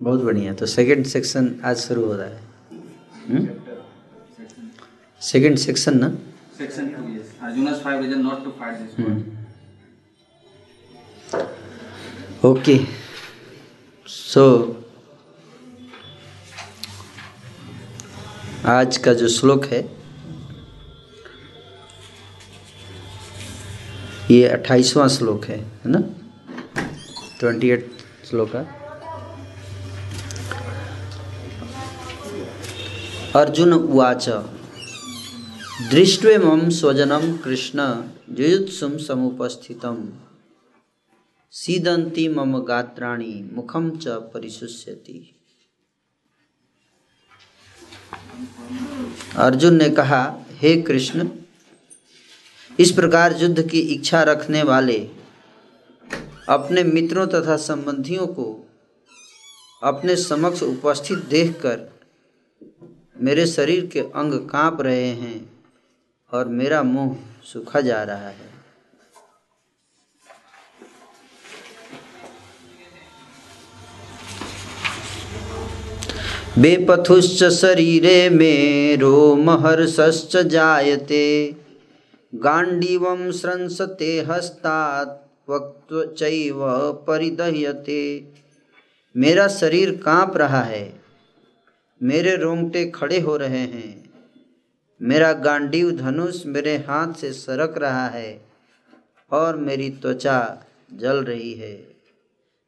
बहुत बढ़िया। तो सेकंड सेक्शन आज शुरू हो रहा है। सेकंड सेक्शन ना? Section 2, yes. Arjuna's five reasons not to fight this war. Okay so आज का जो श्लोक है ये अट्ठाईसवां श्लोक है है ना? ट्वेंटी एट श्लोक है अर्जुन उवाच। दृष्ट्वेमं स्वजनं कृष्ण जुयुत्सुं समुपस्थितं। सीदंती मम गात्राणि मुखम च परिशुष्यति। अर्जुन ने कहा, हे कृष्ण, इस प्रकार युद्ध की इच्छा रखने वाले अपने मित्रों तथा संबंधियों को अपने समक्ष उपस्थित देखकर मेरे शरीर के अंग काँप रहे हैं और मेरा मुँह सूखा जा रहा है। बेपथुश्च शरीरे मे रोमहर्षश्च जायते गाण्डीवं स्रंसते हस्तात् वक्त्वचैव परिदह्यते। मेरा शरीर काँप रहा है। मेरे रोंगटे खड़े हो रहे हैं। मेरा गांडीव धनुष मेरे हाथ से सरक रहा है और मेरी त्वचा जल रही है।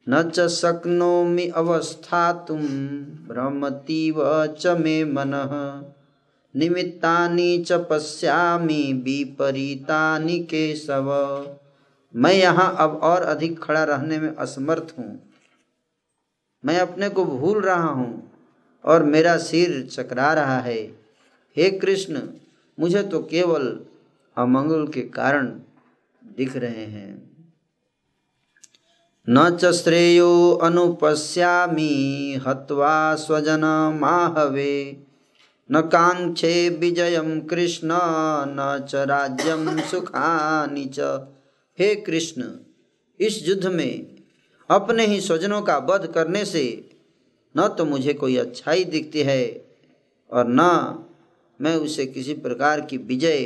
न च शक्नोमि अवस्थातुं भ्रमतीव च मे मनः। निमित्तानि च पश्यामी पश्यामि विपरीतानि केशव। मैं यहाँ अब और अधिक खड़ा रहने में असमर्थ हूँ। मैं अपने को भूल रहा हूँ। और मेरा सिर चकरा रहा है। हे कृष्ण, मुझे तो केवल अमंगल के कारण दिख रहे हैं। न च श्रेयो अनुपश्यामि हत्वा स्वजनमाहवे न कांक्षे विजय कृष्ण, न च राज्यं सुखानि च। हे कृष्ण, इस युद्ध में अपने ही स्वजनों का वध करने से न तो मुझे कोई अच्छाई दिखती है और न मैं उसे किसी प्रकार की विजय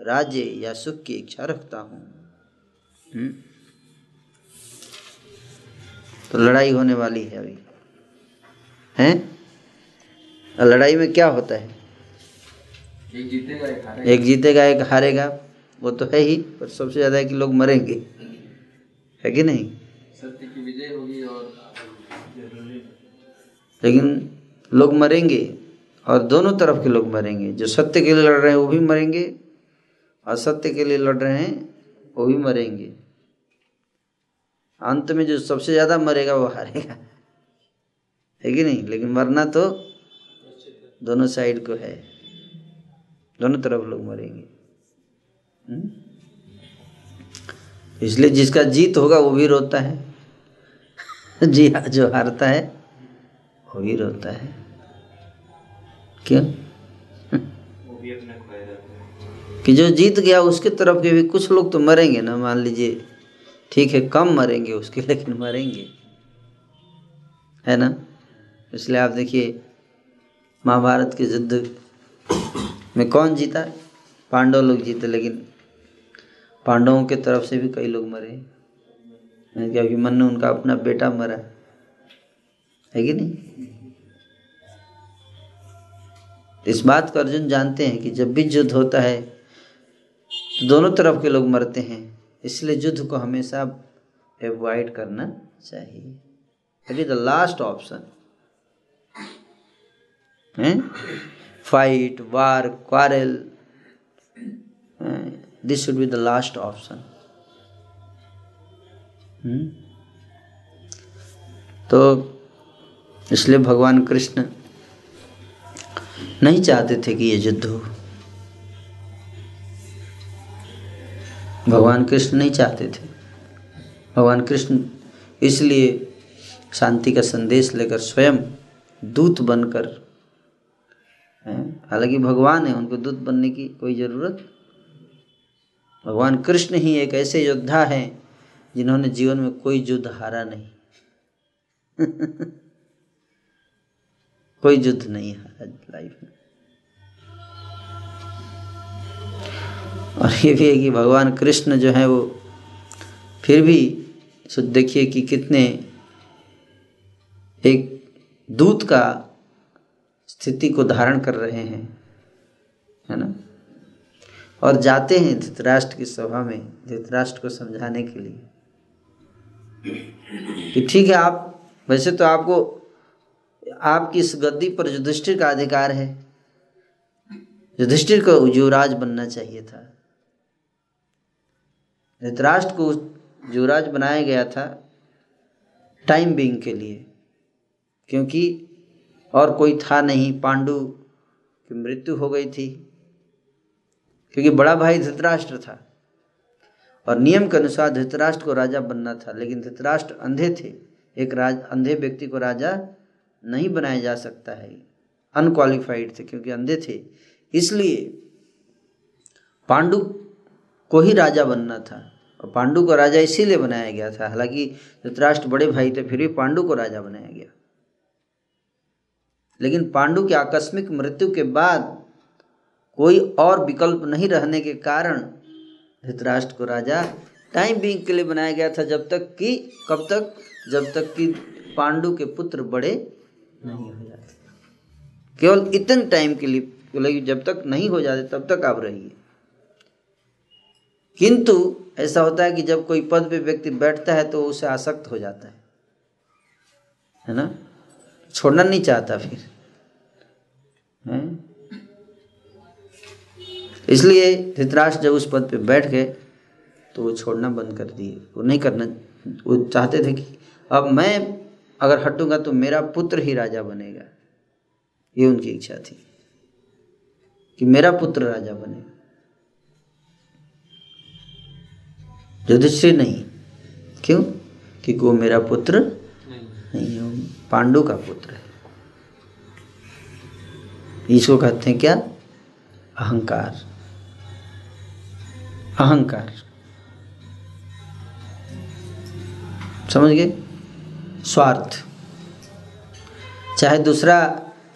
राज्य या सुख की इच्छा रखता हूँ। हम्म? तो लड़ाई होने वाली है अभी। हैं? लड़ाई में क्या होता है? एक जीतेगा एक हारेगा। एक जीतेगा एक हारेगा वो तो है ही पर सबसे ज़्यादा है कि लोग मरेंगे। है कि नहीं सत्य की विजय होगी और लेकिन लोग मरेंगे और दोनों तरफ़ के लोग मरेंगे। जो सत्य के लिए लड़ रहे हैं वो भी मरेंगे और सत्य के लिए लड़ रहे हैं वो भी मरेंगे। अंत में जो सबसे ज़्यादा मरेगा वो हारेगा। है कि नहीं? लेकिन मरना तो दोनों साइड को है। दोनों तरफ़ लोग मरेंगे। हम्म? इसलिए जिसका जीत होगा वो भी रोता है। जी जो हारता है। वो भी रोता है। क्यों कि जो जीत गया उसके तरफ़ के भी कुछ लोग तो मरेंगे ना मान लीजिए। ठीक है कम मरेंगे उसके लेकिन मरेंगे। है ना? इसलिए आप देखिए महाभारत के युद्ध में कौन जीता? पांडव लोग जीते लेकिन पांडवों के तरफ़ से भी कई लोग मरे। कि अभिमन्यु उनका अपना बेटा मरा। है कि नहीं? इस बात को अर्जुन जानते हैं कि जब भी युद्ध होता है तो दोनों तरफ़ के लोग मरते हैं। इसलिए युद्ध को हमेशा एवॉइड करना चाहिए। It is the last option fight war quarrel this should be the last option तो इसलिए भगवान कृष्ण नहीं चाहते थे कि ये युद्ध हो। भगवान कृष्ण नहीं चाहते थे। भगवान कृष्ण इसलिए शांति का संदेश लेकर स्वयं दूत बनकर हालाँकि भगवान है, उनको दूत बनने की कोई ज़रूरत भगवान कृष्ण ही एक ऐसे योद्धा हैं जिन्होंने जीवन में कोई युद्ध हारा नहीं। कोई युद्ध नहीं हारा लाइफ में। और ये भी है कि भगवान कृष्ण जो है वो फिर भी देखिए कि कितने एक दूत का स्थिति को धारण कर रहे हैं, है ना? और जाते हैं धृतराष्ट्र की सभा में, धृतराष्ट्र को समझाने के लिए। कि ठीक है, आप, वैसे तो आपको आपकी इस गद्दी पर युधिष्ठिर का अधिकार है युधिष्ठिर को युवराज बनना चाहिए था। धृतराष्ट्र को युवराज बनाया गया था टाइम बिंग के लिए, क्योंकि और कोई था नहीं। पांडु की मृत्यु हो गई थी, क्योंकि बड़ा भाई धृतराष्ट्र था और नियम के अनुसार धृतराष्ट्र को राजा बनना था, लेकिन धृतराष्ट्र अंधे थे। एक राज, अंधे व्यक्ति को राजा नहीं बनाया जा सकता है अनक्वालिफाइड थे क्योंकि अंधे थे। इसलिए पांडु को ही राजा बनना था और पांडु को राजा इसीलिए बनाया गया था। हालाँकि धृतराष्ट्र बड़े भाई थे, फिर भी पांडु को राजा बनाया गया। लेकिन पांडु की आकस्मिक मृत्यु के बाद कोई और विकल्प नहीं रहने के कारण धृतराष्ट्र को राजा टाइम बिंग के लिए बनाया गया था, जब तक कि, कब तक? जब तक कि पांडु के पुत्र बड़े नहीं हो जाते। केवल इतने टाइम के लिए जब तक नहीं हो जाते तब तक आप रहिए। किंतु ऐसा होता है कि जब कोई पद पे व्यक्ति बैठता है तो उसे आसक्त हो जाता है। है ना? छोड़ना नहीं चाहता फिर। है? इसलिए धृतराष्ट्र जब उस पद पे बैठ गए तो वो छोड़ना बंद कर दिए। वो नहीं करना वो चाहते थे कि अब मैं अगर हटूँगा तो मेरा पुत्र ही राजा बनेगा। ये उनकी इच्छा थी कि मेरा पुत्र राजा बनेगा युधिष्ठिर नहीं। क्यों? क्योंकि वो मेरा पुत्र नहीं है। पांडु का पुत्र है। इसको कहते हैं क्या? अहंकार। अहंकार। समझ गए? स्वार्थ। चाहे दूसरा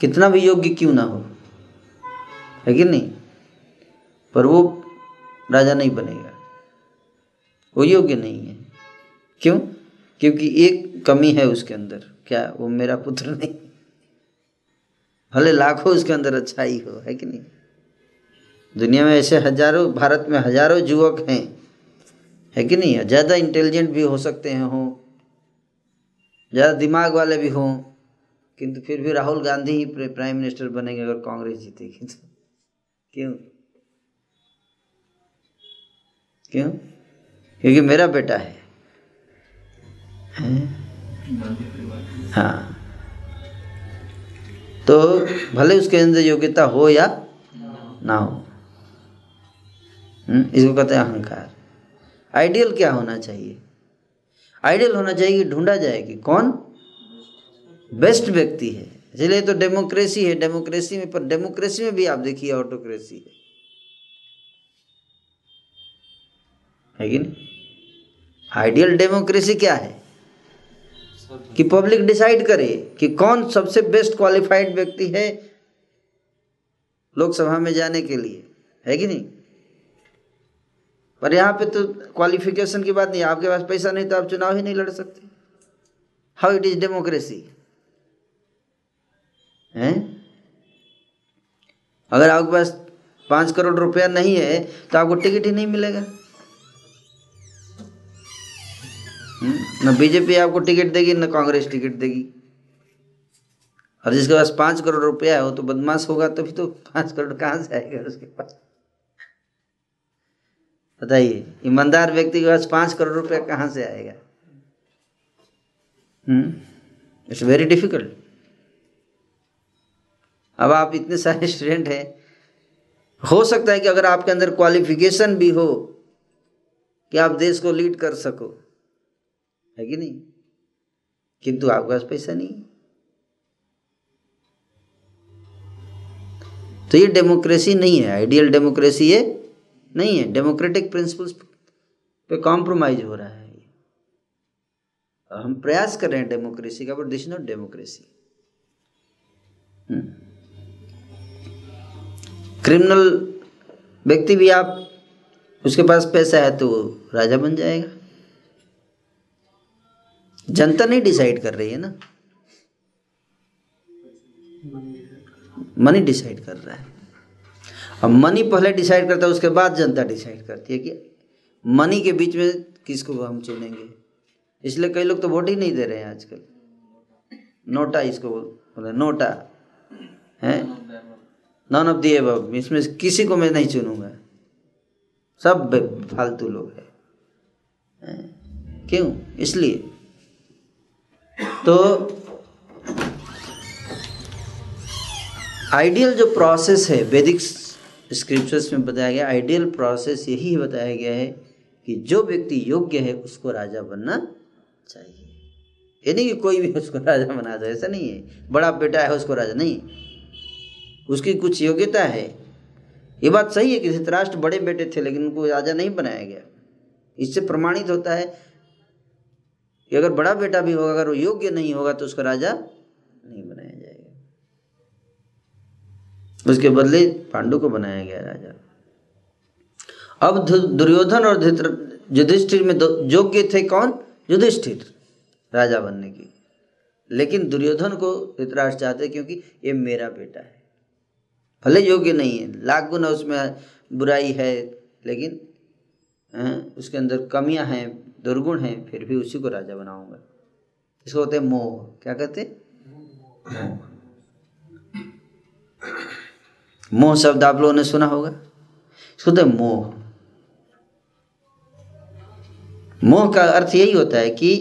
कितना भी योग्य क्यों ना हो, है कि नहीं? पर वो राजा नहीं बनेगा। वो योग्य नहीं है। क्यों? क्योंकि एक कमी है उसके अंदर। क्या वो मेरा पुत्र नहीं? भले लाखों उसके अंदर अच्छाई हो, है कि नहीं? दुनिया में ऐसे हज़ारों, भारत में हज़ारों युवक हैं। है कि नहीं? ज़्यादा इंटेलिजेंट भी हो सकते हैं, हों। ज़्यादा दिमाग वाले भी हों किंतु फिर भी राहुल गांधी ही प्राइम मिनिस्टर बनेंगे अगर कांग्रेस जीतेगी तो। क्यों? क्यों? क्योंकि मेरा बेटा है, हाँ। तो भले उसके अंदर योग्यता हो या ना हो। हम्म, इसको कहते हैं अहंकार। आइडियल क्या होना चाहिए? आइडियल होना चाहिए, ढूंढा जाए कि कौन बेस्ट व्यक्ति है। इसलिए तो डेमोक्रेसी है, डेमोक्रेसी में, पर डेमोक्रेसी में भी आप देखिए, ऑटोक्रेसी है। है कि नहीं? आइडियल डेमोक्रेसी क्या है? कि पब्लिक डिसाइड करे कि कौन सबसे बेस्ट क्वालिफाइड व्यक्ति है लोकसभा में जाने के लिए। है कि नहीं? पर यहाँ पे तो क्वालिफिकेशन की बात नहीं, आपके पास पैसा नहीं तो आप चुनाव ही नहीं लड़ सकते। हाउ इट इज़ डेमोक्रेसी हैं? अगर आपके पास पाँच करोड़ रुपया नहीं है तो आपको टिकट ही नहीं मिलेगा। हम्म? न बीजेपी आपको टिकट देगी, न कांग्रेस टिकट देगी। और जिसके पास पाँच करोड़ रुपया है, वो तो बदमाश होगा, तभी तो पाँच करोड़ कहाँ से आएगा उसके पास? बताइए, ईमानदार व्यक्ति के पास पाँच करोड़ रुपया कहाँ से आएगा? इट्स वेरी डिफ़िकल्ट अब आप इतने सारे स्टूडेंट हैं। हो सकता है कि अगर आपके अंदर क्वालिफिकेशन भी हो, कि आप देश को लीड कर सको। है कि नहीं? किंतु आपके पास पैसा नहीं। तो ये डेमोक्रेसी नहीं है आइडियल डेमोक्रेसी ये नहीं है डेमोक्रेटिक प्रिंसिपल्स पे कॉम्प्रोमाइज हो रहा है हम प्रयास कर रहे हैं डेमोक्रेसी का but this not democracy criminal व्यक्ति भी आप, उसके पास पैसा है तो राजा बन जाएगा। जनता नहीं डिसाइड कर रही है ना। मनी डिसाइड कर रहा है। अब मनी पहले डिसाइड करता है, उसके बाद जनता डिसाइड करती है कि मनी के बीच में किसको हम चुनेंगे। इसलिए कई लोग तो वोट ही नहीं दे रहे हैं आजकल। नोटा इसको बोले नोटा। है? नॉन ऑफ़ दिए अब इसमें किसी को मैं नहीं चुनूँगा। सब फालतू लोग है? क्यों? इसलिए। तो आइडियल जो प्रोसेस है वैदिक स्क्रिप्चर्स में बताया गया आइडियल प्रोसेस यही बताया गया है कि जो व्यक्ति योग्य है, उसको राजा बनना चाहिए। ये नहीं कि कोई भी उसको राजा बना दो, ऐसा नहीं है। बड़ा बेटा है, उसको राजा नहीं। उसकी कुछ योग्यता है। ये बात सही है कि धृतराष्ट्र बड़े बेटे थे, लेकिन उनको राजा नहीं बनाया गया। इससे प्रमाणित होता है कि अगर बड़ा बेटा भी होगा, अगर वो योग्य नहीं होगा तो उसका राजा नहीं बनाया जाएगा उसके बदले पांडु को बनाया गया राजा। अब दुर्योधन और युधिष्ठिर में योग्य थे कौन? युधिष्ठिर, राजा बनने की। लेकिन दुर्योधन को धृतराष्ट्र चाहते क्योंकि ये मेरा बेटा है। भले योग्य नहीं है, लाख गुना उसमें बुराई है, लेकिन उसके अंदर कमियाँ हैं, दुर्गुण हैं, फिर भी उसी को राजा बनाऊँगा। इसको होते मोह। क्या कहते मोह। शब्द आप लोगों ने सुना होगा? इसको मोह। मोह का अर्थ यही होता है कि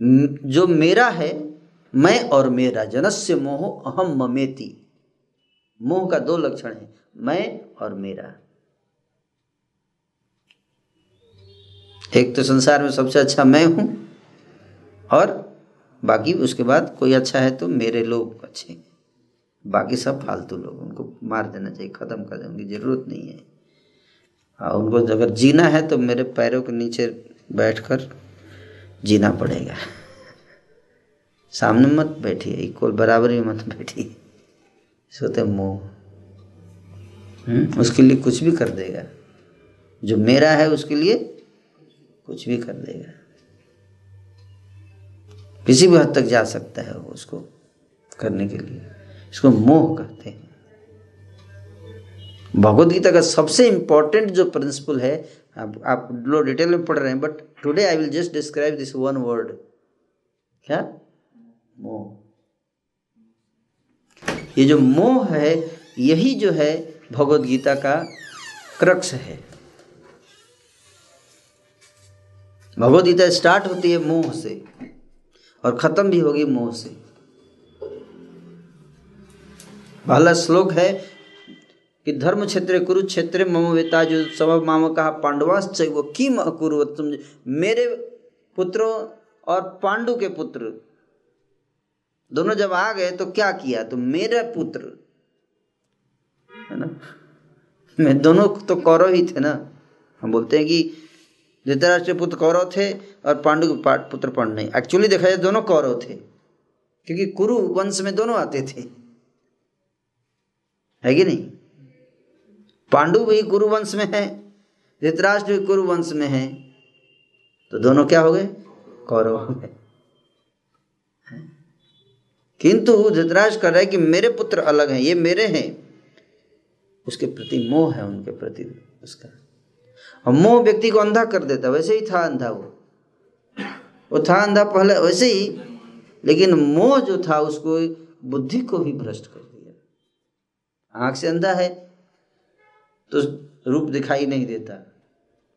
जो मेरा है, मैं और मेरा जनस्य मोह अहम ममेति। मोह का दो लक्षण है, मैं और मेरा। एक तो संसार में सबसे अच्छा मैं हूँ, और बाकी उसके बाद कोई अच्छा है तो मेरे लोग अच्छे बाकी सब फालतू लोग उनको मार देना चाहिए ख़त्म कर देने उनकी ज़रूरत नहीं है। और उनको अगर जीना है तो मेरे पैरों के नीचे बैठकर जीना पड़ेगा। सामने मत बैठिए इक्वल बराबर मत बैठिए। सोते मोह। हम्म, उसके लिए कुछ भी कर देगा। जो मेरा है उसके लिए कुछ भी कर देगा। किसी भी हद तक जा सकता है वो उसको करने के लिए। इसको मोह कहते हैं। भगवत गीता का सबसे इंपॉर्टेंट जो प्रिंसिपल है, आप आप लोग डिटेल में पढ़ रहे हैं but today I will just describe this one word क्या? मोह। ये जो मोह है, यही जो है भगवत गीता का क्रक्स है। भगवत गीता स्टार्ट होती है मोह से और खत्म भी होगी मोह से। पहला श्लोक है कि धर्म क्षेत्र, कुरुक्षेत्र मम वेता जो सब माम कहा, पांडवाश्च वो किम अकुर्वत? तुम मेरे पुत्रों और पांडु के पुत्र। दोनों जब आ गए तो क्या किया? तो मेरे पुत्र। है ना? मैं दोनों तो कौरव ही थे ना। हम बोलते हैं कि धृतराष्ट्र पुत्र कौरव थे और पांडु के पुत्र पांडु नहीं। एक्चुअली देखा जाए, दोनों कौरव थे। क्योंकि कुरु वंश में दोनों आते थे। है कि नहीं? पांडु भी कुरुवंश में है धृतराष्ट्र भी कुरुवंश में है तो दोनों क्या हो गए? कौरव हो गए। किंतु धृतराष्ट्र कर रहा है कि मेरे पुत्र अलग हैं, ये मेरे हैं। उसके प्रति मोह है, उनके प्रति उसका। और मोह व्यक्ति को अंधा कर देता वैसे ही था अंधा वो। वो था अंधा पहले वैसे ही, लेकिन मोह जो था, उसको बुद्धि को भी भ्रष्ट कर आँख से अंधा है तो रूप दिखाई नहीं देता।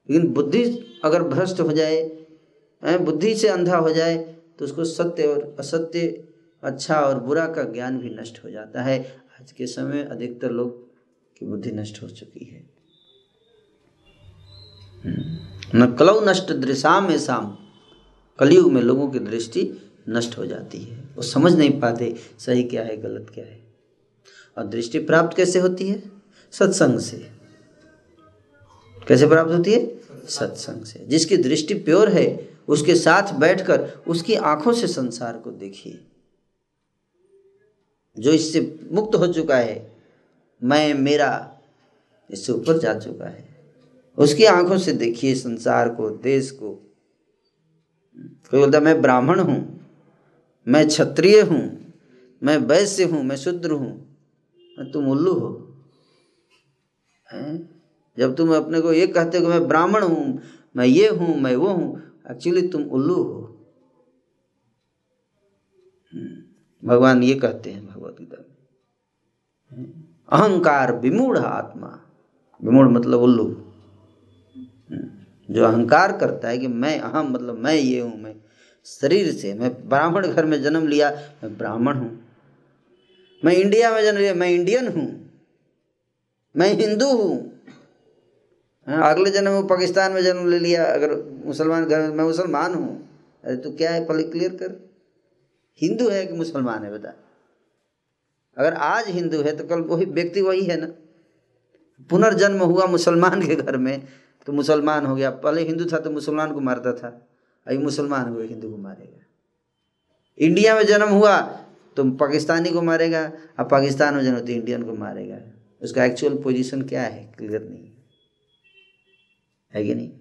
लेकिन बुद्धि अगर भ्रष्ट हो जाए बुद्धि से अंधा हो जाए तो उसको सत्य और असत्य अच्छा और बुरा का ज्ञान भी नष्ट हो जाता है। आज के समय अधिकतर लोग की बुद्धि नष्ट हो चुकी है। हम्म। न कलौ नष्ट दृशाम में शाम कलयुग में लोगों की दृष्टि नष्ट हो जाती है। वो समझ नहीं पाते सही क्या है, गलत क्या है। और दृष्टि प्राप्त कैसे होती है? सत्संग से। कैसे प्राप्त होती है? सत्संग से। जिसकी दृष्टि प्योर है, उसके साथ बैठकर उसकी आँखों से संसार को देखिए। जो इससे मुक्त हो चुका है, मैं, मेरा, इससे ऊपर जा चुका है। उसकी आँखों से देखिए संसार को, देश को। कोई बोलता, मैं ब्राह्मण हूँ, मैं क्षत्रिय हूँ, मैं वैश्य हूँ, मैं शूद्र हूँ तुम उल्लू हो। हैं? जब तुम अपने को ये कहते हो कि मैं ब्राह्मण हूँ मैं ये हूँ मैं वो हूँ एक्चुअली तुम उल्लू हो। हम्म, भगवान ये कहते हैं भगवत गीता में। अहंकार विमूढ़ आत्मा। विमूढ़ मतलब उल्लू। हम्म, जो अहंकार करता है कि मैं अहम मतलब मैं ये हूँ मैं शरीर से मैं ब्राह्मण घर में जन्म लिया मैं ब्राह्मण हूँ। मैं इंडिया में जन्म लिया मैं इंडियन हूँ। मैं हिंदू हूँ। हाँ, अगले जन्म में पाकिस्तान में जन्म ले लिया अगर मुसलमान घर मैं मुसलमान हूँ। अरे तू क्या है पहले क्लियर कर। हिंदू है कि मुसलमान है बता। अगर आज हिंदू है तो कल वही व्यक्ति वही है ना। पुनर्जन्म हुआ मुसलमान के घर में तो मुसलमान हो गया। पहले हिंदू था तो मुसलमान को मारता था। अभी मुसलमान हुए हिंदू को मारेगा। इंडिया में जन्म हुआ तो पाकिस्तानी को मारेगा, अब पाकिस्तान में जन्म तो इंडियन को मारेगा। उसका एक्चुअल पोजीशन क्या है? क्लियर नहीं है कि नहीं?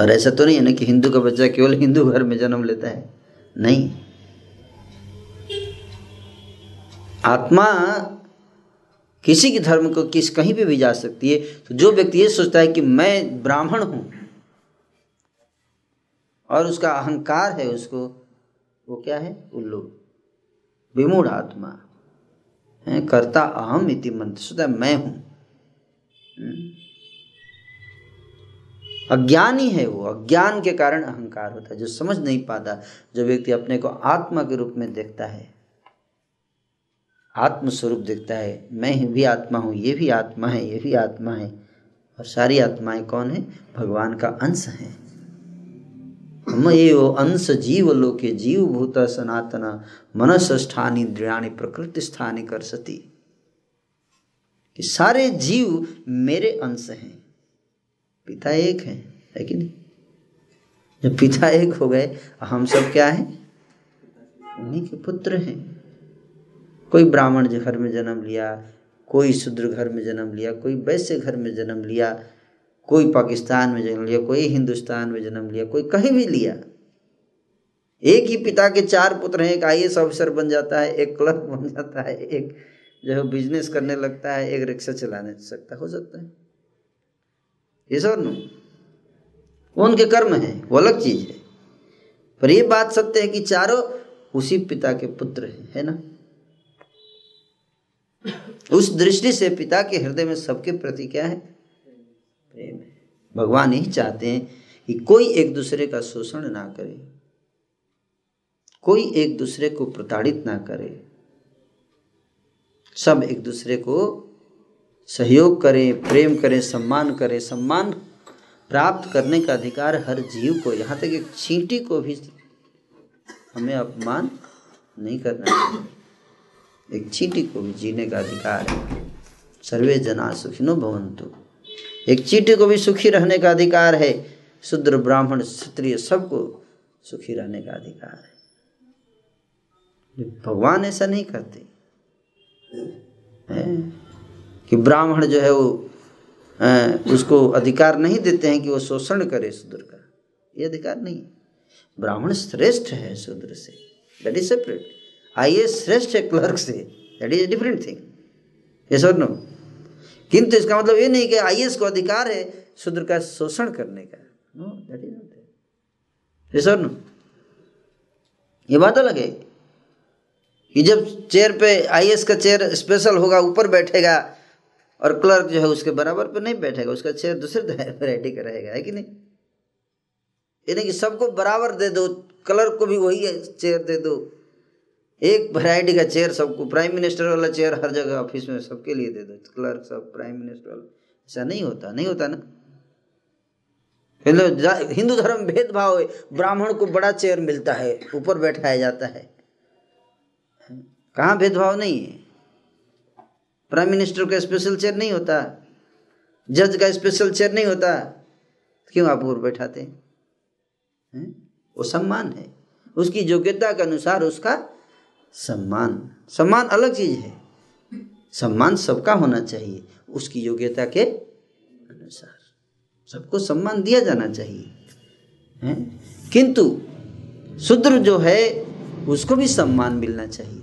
और ऐसा तो नहीं है ना कि हिंदू का बच्चा केवल हिंदू घर में जन्म लेता है? नहीं। आत्मा किसी के धर्म को किस कहीं पे भी जा सकती है। तो जो व्यक्ति ये सोचता है कि मैं ब्राह्मण हूँ और उसका अहंकार है उसको वो क्या है? उल्लू। विमूढ़ आत्मा। है, कर्ता अहम इति मंत्र। सोचता मैं हूँ। हम्म। अज्ञानी है वो। अज्ञान के कारण अहंकार होता है। जो समझ नहीं पाता, जो व्यक्ति अपने को आत्मा के रूप में देखता है आत्म स्वरूप देखता है, मैं भी आत्मा हूँ, ये भी आत्मा है, ये भी आत्मा है, और सारी आत्माएँ कौन है? भगवान का अंश है। हम अंश जीव लोके जीव भूत सनातन मनस स्थानी इंद्रियाणी प्रकृति स्थानी कर सती। कि सारे जीव मेरे अंश हैं। पिता एक है है कि नहीं? जब पिता एक हो गए, हम सब क्या हैं? उन्हीं के पुत्र हैं। कोई ब्राह्मण घर में जन्म लिया, कोई शूद्र घर में जन्म लिया, कोई वैश्य घर में जन्म लिया कोई पाकिस्तान में जन्म लिया, कोई हिंदुस्तान में जन्म लिया, कोई कहीं भी लिया। एक ही पिता के चार पुत्र हैं, एक आई एस ऑफिसर बन जाता है, एक क्लर्क बन जाता है, एक जो बिज़नेस करने लगता है, एक रिक्शा चलाने सकता, हो सकता है। ये सब नो। उनके कर्म है, वो अलग चीज़ है। पर ये बात सत्य है कि चारों उसी पिता के पुत्र हैं, है ना? उस दृष्टि से पिता के हृदय में सबके प्रति क्या है? प्रेम है। भगवान यही चाहते हैं कि कोई एक दूसरे का शोषण ना करे, कोई एक दूसरे को प्रताड़ित ना करे, सब एक दूसरे को सहयोग करें, प्रेम करें, सम्मान करें। सम्मान प्राप्त करने का अधिकार हर जीव को, यहाँ तक एक चींटी को भी हमें अपमान नहीं करना चाहिए। एक चींटी को भी जीने का अधिकार है। सर्वे जना सुखिनो भवंतु एक चींटी को भी सुखी रहने का अधिकार है। शूद्र, ब्राह्मण, क्षत्रिय सबको सुखी रहने का अधिकार है। भगवान ऐसा नहीं करते? कि ब्राह्मण जो है वो उसको अधिकार नहीं देते हैं कि वो शोषण करे शूद्र का। ये अधिकार नहीं ब्राह्मण श्रेष्ठ है शूद्र से। That is separate I S श्रेष्ठ है क्लर्क से। दैट इज़ डिफरेंट थिंग ये सर नो किंतु इसका मतलब ये नहीं कि आई को अधिकार है, शूद्र का शोषण करने का। नो ये बात अलग है कि जब चेयर पे आई का चेयर स्पेशल होगा, ऊपर बैठेगा, और क्लर्क जो है उसके बराबर पे नहीं बैठेगा, उसका चेयर दूसरे वैरायटी का रहेगा है कि नहीं? यानी कि सबको बराबर दे दो क्लर्क को भी वही चेयर दे दो। एक वैरायटी का चेयर सबको प्राइम मिनिस्टर वाला चेयर हर जगह ऑफ़िस में सबके लिए दे दो। क्लर्क सब प्राइम मिनिस्टर वाला। ऐसा नहीं होता नहीं होता ना। हिंदू धर्म भेदभाव है। ब्राह्मण को बड़ा चेयर मिलता है, ऊपर बैठाया जाता है। कहाँ भेदभाव नहीं है? प्राइम मिनिस्टर का स्पेशल चेयर नहीं होता। जज का स्पेशल चेयर नहीं होता। क्यों आप ऊपर बैठाते हैं? वो सम्मान है। उसकी योग्यता के अनुसार उसका सम्मान। सम्मान अलग चीज़ है। सम्मान सबका होना चाहिए, उसकी योग्यता के अनुसार। सबको सम्मान दिया जाना चाहिए, हैं? किंतु शूद्र जो है, उसको भी सम्मान मिलना चाहिए।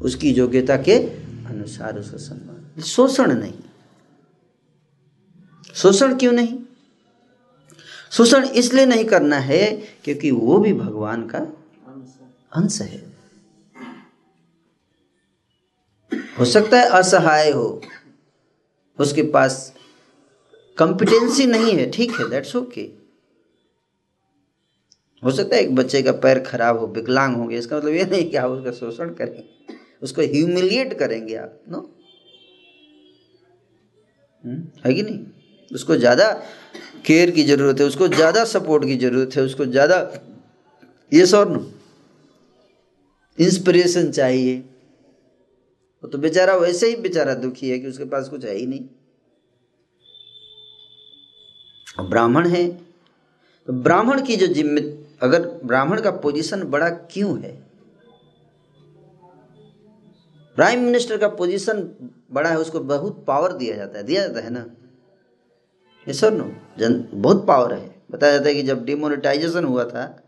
उसकी योग्यता के अनुसार उसको सम्मान। शोषण नहीं। शोषण क्यों नहीं? शोषण इसलिए नहीं करना है क्योंकि वो भी भगवान का अंश है। हो सकता है असहाय हो। उसके पास कंपिटेंसी नहीं है ठीक है दैट्स ओके हो सकता है एक बच्चे का पैर खराब हो विकलांग हो गया इसका मतलब ये नहीं कि आप उसका शोषण करेंगे उसको ह्यूमिलिएट करेंगे आप नो हम्म, है कि नहीं? उसको ज़्यादा केयर की ज़रूरत है उसको ज़्यादा सपोर्ट की ज़रूरत है उसको ज़्यादा ये सर इंस्पिरेशन चाहिए। वो तो बेचारा वैसे ही बेचारा दुखी है कि उसके पास कुछ है ही नहीं। ब्राह्मण है। तो ब्राह्मण की जो जिम्मे, अगर ब्राह्मण का पोजीशन बड़ा क्यों है? प्राइम मिनिस्टर का पोजीशन बड़ा है, उसको बहुत पावर दिया जाता है। दिया जाता है ना? ये सर नो जन, बहुत पावर है। बताया जाता है कि जब डिमोनेटाइजेशन हुआ था,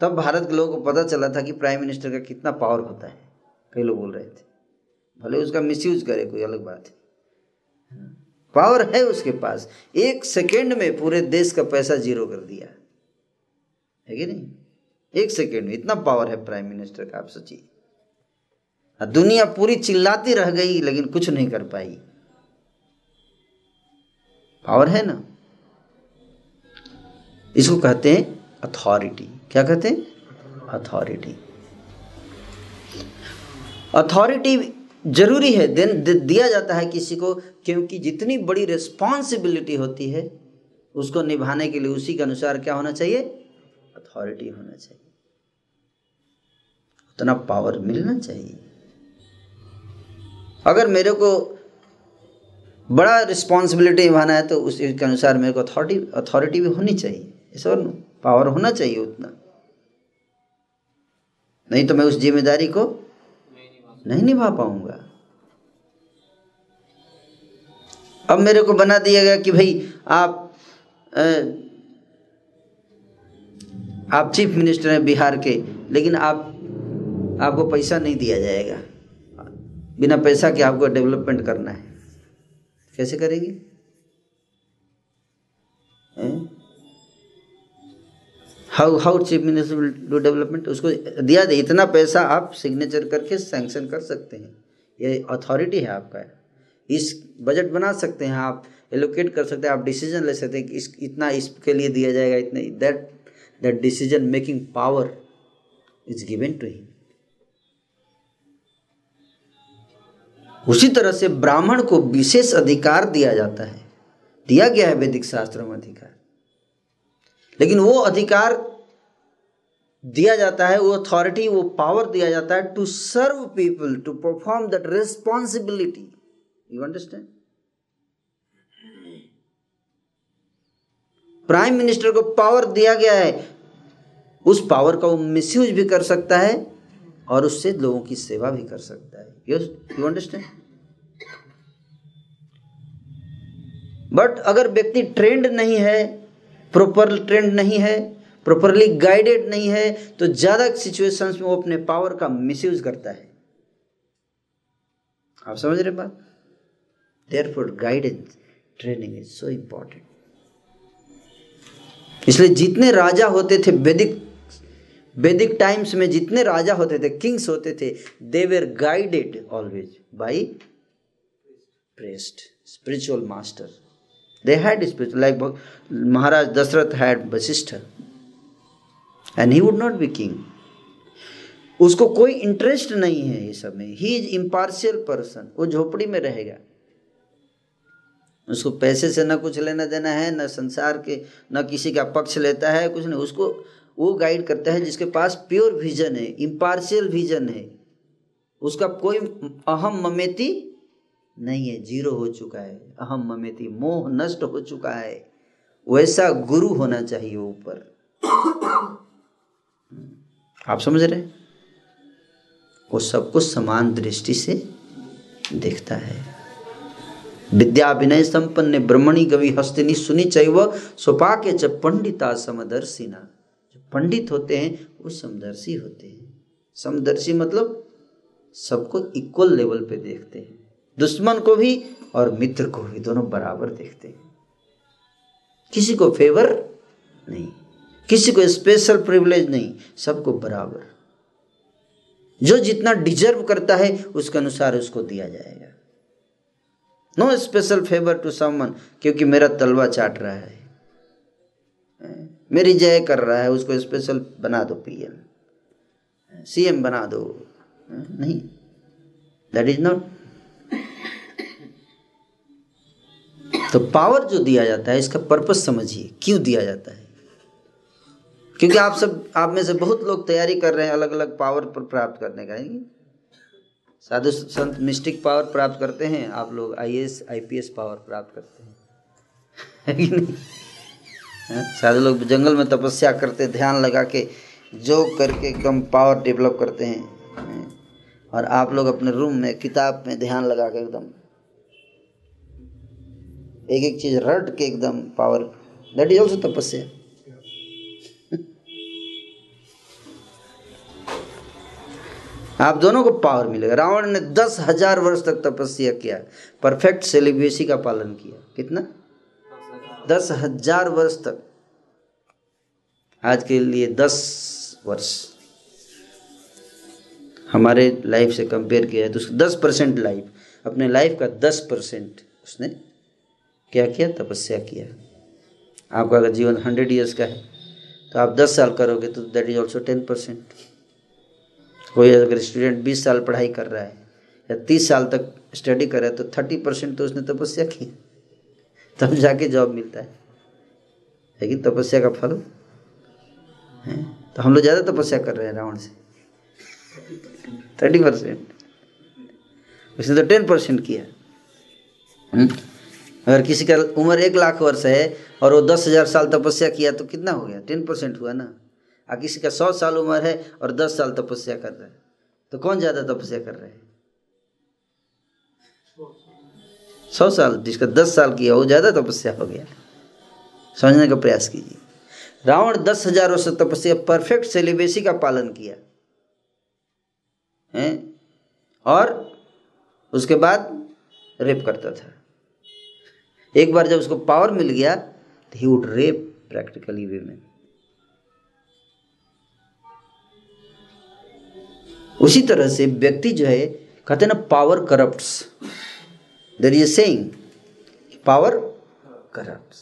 तब भारत के लोगों को पता चला था कि प्राइम मिनिस्टर का कितना पावर होता है। कई लोग बोल रहे थे। भले उसका मिसयूज करे, कोई अलग बात है। पावर है उसके पास। एक सेकेंड में पूरे देश का पैसा ज़ीरो कर दिया। है कि नहीं? एक सेकेंड में इतना पावर है प्राइम मिनिस्टर का, आप सोचिए। दुनिया पूरी चिल्लाती रह गई, लेकिन कुछ नहीं कर पाई। पावर है ना? इसको कहते हैं अथॉरिटी क्या कहते हैं? अथॉरिटी अथॉरिटी ज़रूरी है, देन दिया जाता है किसी को, क्योंकि जितनी बड़ी रिस्पॉन्सिबिलिटी होती है, उसको निभाने के लिए उसी के अनुसार क्या होना चाहिए? अथॉरिटी होना चाहिए। उतना पावर मिलना चाहिए। अगर मेरे को बड़ा रिस्पॉन्सिबिलिटी निभाना है तो उसी के अनुसार मेरे को अथॉरिटी अथॉरिटी भी होनी चाहिए। इस और पावर होना चाहिए उतना। नहीं तो मैं उस ज़िम्मेदारी को नहीं निभा पाऊँगा। अब मेरे को बना दिया गया कि भाई आप आ, आप चीफ मिनिस्टर हैं बिहार के लेकिन आप आपको पैसा नहीं दिया जाएगा। बिना पैसा के आपको डेवलपमेंट करना है। कैसे करेंगे? How how chief minister will do development उसको दिया दे, इतना पैसा आप सिग्नेचर करके सैंक्शन कर सकते हैं। ये अथॉरिटी है आपका। इस बजट बना सकते हैं आप एलोकेट कर सकते हैं, आप डिसीज़न ले सकते हैं कि इस, इतना इसके लिए दिया जाएगा, इतने that that decision making power is given to him उसी तरह से ब्राह्मण को विशेष अधिकार दिया जाता है। दिया गया है वैदिक शास्त्रों में अधिकार। लेकिन वो अधिकार दिया जाता है, वो अथॉरिटी वो पावर दिया जाता है to serve people to perform that responsibility you understand prime minister को पावर दिया गया है। उस पावर का वो मिसयूज भी कर सकता है और उससे लोगों की सेवा भी कर सकता है। यू अंडरस्टैंड बट अगर व्यक्ति ट्रेंड नहीं है प्रॉपर ट्रेंड नहीं है प्रॉपरली गाइडेड नहीं है तो ज़्यादा सिचुएशंस में वो अपने पावर का मिसयूज करता है। आप समझ रहे बात? Therefore guidance training is so important इसलिए जितने राजा होते थे, वैदिक वैदिक टाइम्स में जितने राजा होते थे किंग्स होते थे they were guided always by priest spiritual master they had spiritual like Maharaj Dasharath had Vashishtha and he would not be king उसको कोई इंटरेस्ट नहीं है ये सब में। ही इज़ इम्पार्शियल पर्सन वो झोपड़ी में रहेगा। उसको पैसे से ना कुछ लेना देना है, ना संसार के, ना किसी का पक्ष लेता है, कुछ नहीं। उसको वो गाइड करता है जिसके पास प्योर विजन है इम्पार्शियल विजन है। उसका कोई अहम ममेती नहीं है, ज़ीरो हो चुका है, अहम ममेती, मोह नष्ट हो चुका है। वैसा गुरु होना चाहिए ऊपर। आप समझ रहे वो सबको समान दृष्टि से देखता है। विद्या विनय संपन्न ब्रह्मणी कवि हस्तिनी सुनी चाहिए सोपा के च पंडिता समदर्शिना। जो पंडित होते हैं, वो समदर्शी होते हैं। समदर्शी मतलब सबको इक्वल लेवल पे देखते हैं। दुश्मन को भी और मित्र को भी दोनों बराबर देखते हैं। किसी को फेवर नहीं, किसी को स्पेशल प्रिविलेज नहीं, सबको बराबर। जो जितना डिजर्व करता है, उसके अनुसार उसको दिया जाएगा। No special favour to someone क्योंकि मेरा तलवा चाट रहा है। मेरी जय कर रहा है, उसको स्पेशल बना दो पीएम सीएम बना दो। नहीं that is not to power जो दिया जाता है, इसका पर्पस समझिए। क्यों दिया जाता है? क्योंकि आप सब, आप में से बहुत लोग तैयारी कर रहे हैं अलग अलग पावर पर प्राप्त करने का साधु संत मिस्टिक पावर प्राप्त करते हैं, आप लोग आईएएस आईपीएस पावर प्राप्त करते हैं। साधु लोग जंगल में तपस्या करते, ध्यान लगा के, जो करके एकदम पावर डेवलप करते हैं। और आप लोग अपने रूम में, किताब में ध्यान लगा के एकदम एक एक चीज़ रट के एकदम पावर दैट इज़ ऑल्सो तपस्या। आप दोनों को पावर मिलेगा। रावण ने दस हज़ार वर्ष तक तपस्या किया परफेक्ट सेलिब्रेसी का पालन किया। कितना? दस हज़ार वर्ष तक। आज के लिए दस वर्ष। हमारे लाइफ से कंपेयर किया है तो दस परसेंट लाइफ अपने लाइफ का दस परसेंट उसने क्या किया? तपस्या किया। आपका अगर जीवन हंड्रेड ईयर्स का है तो आप दस साल करोगे तो that is also ten percent कोई अगर स्टूडेंट बीस साल पढ़ाई कर रहा है, या तीस साल तक स्टडी कर रहा है तो थर्टी परसेंट तो उसने तपस्या की। तब जाके जॉब मिलता है। लेकिन तपस्या का फल? है? तो हम लोग ज़्यादा तपस्या कर रहे हैं रावण से। थर्टी परसेंट उसने तो टेन परसेंट किया। हम्म? अगर किसी का उम्र एक लाख वर्ष है और वो दस हज़ार साल तपस्या किया तो कितना हो गया? टेन परसेंट हुआ ना। और किसी का सौ साल उम्र है और दस साल तपस्या कर रहा है तो कौन ज़्यादा तपस्या कर रहे हैं? सौ साल, जिसका दस साल किया, वो ज़्यादा तपस्या हो गया। समझने का प्रयास कीजिए। रावण दस हज़ार वर्ष तपस्या, परफेक्ट सेलिब्रेसी का पालन किया। है? और उसके बाद रेप करता था। एक बार जब उसको पावर मिल गया तो he would rape practically women उसी तरह से व्यक्ति जो है, कहते ना power corrupt there is saying power corrupt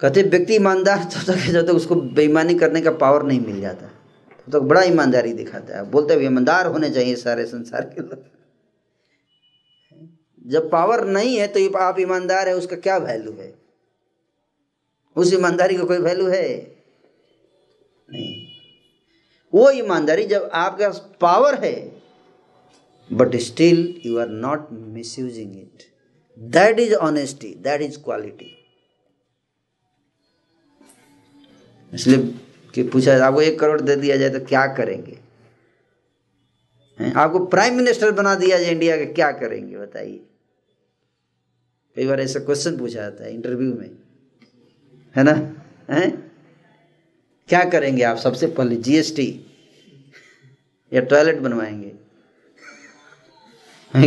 कहते व्यक्ति ईमानदार तो तक, जब तक उसको बेईमानी करने का पावर नहीं मिल जाता। तो तक बड़ा ईमानदारी दिखाता है। बोलते हैं ईमानदार होने चाहिए सारे संसार के लोग. जब पावर नहीं है तो आप ईमानदार है, उसका क्या वैल्यू है? उस ईमानदारी का कोई वैल्यू है? नहीं। वो ईमानदारी जब आपके पास पावर है but still you are not misusing it that is honesty that is quality इसलिए कि पूछा आपको एक करोड़ दे दिया जाए तो क्या करेंगे? आपको प्राइम मिनिस्टर बना दिया जाए इंडिया का, क्या करेंगे? बताइए। कई बार ऐसा क्वेश्चन पूछा जाता है इंटरव्यू में। है ना? है? क्या करेंगे आप सबसे पहले? जीएसटी या टॉयलेट बनवाएँगे?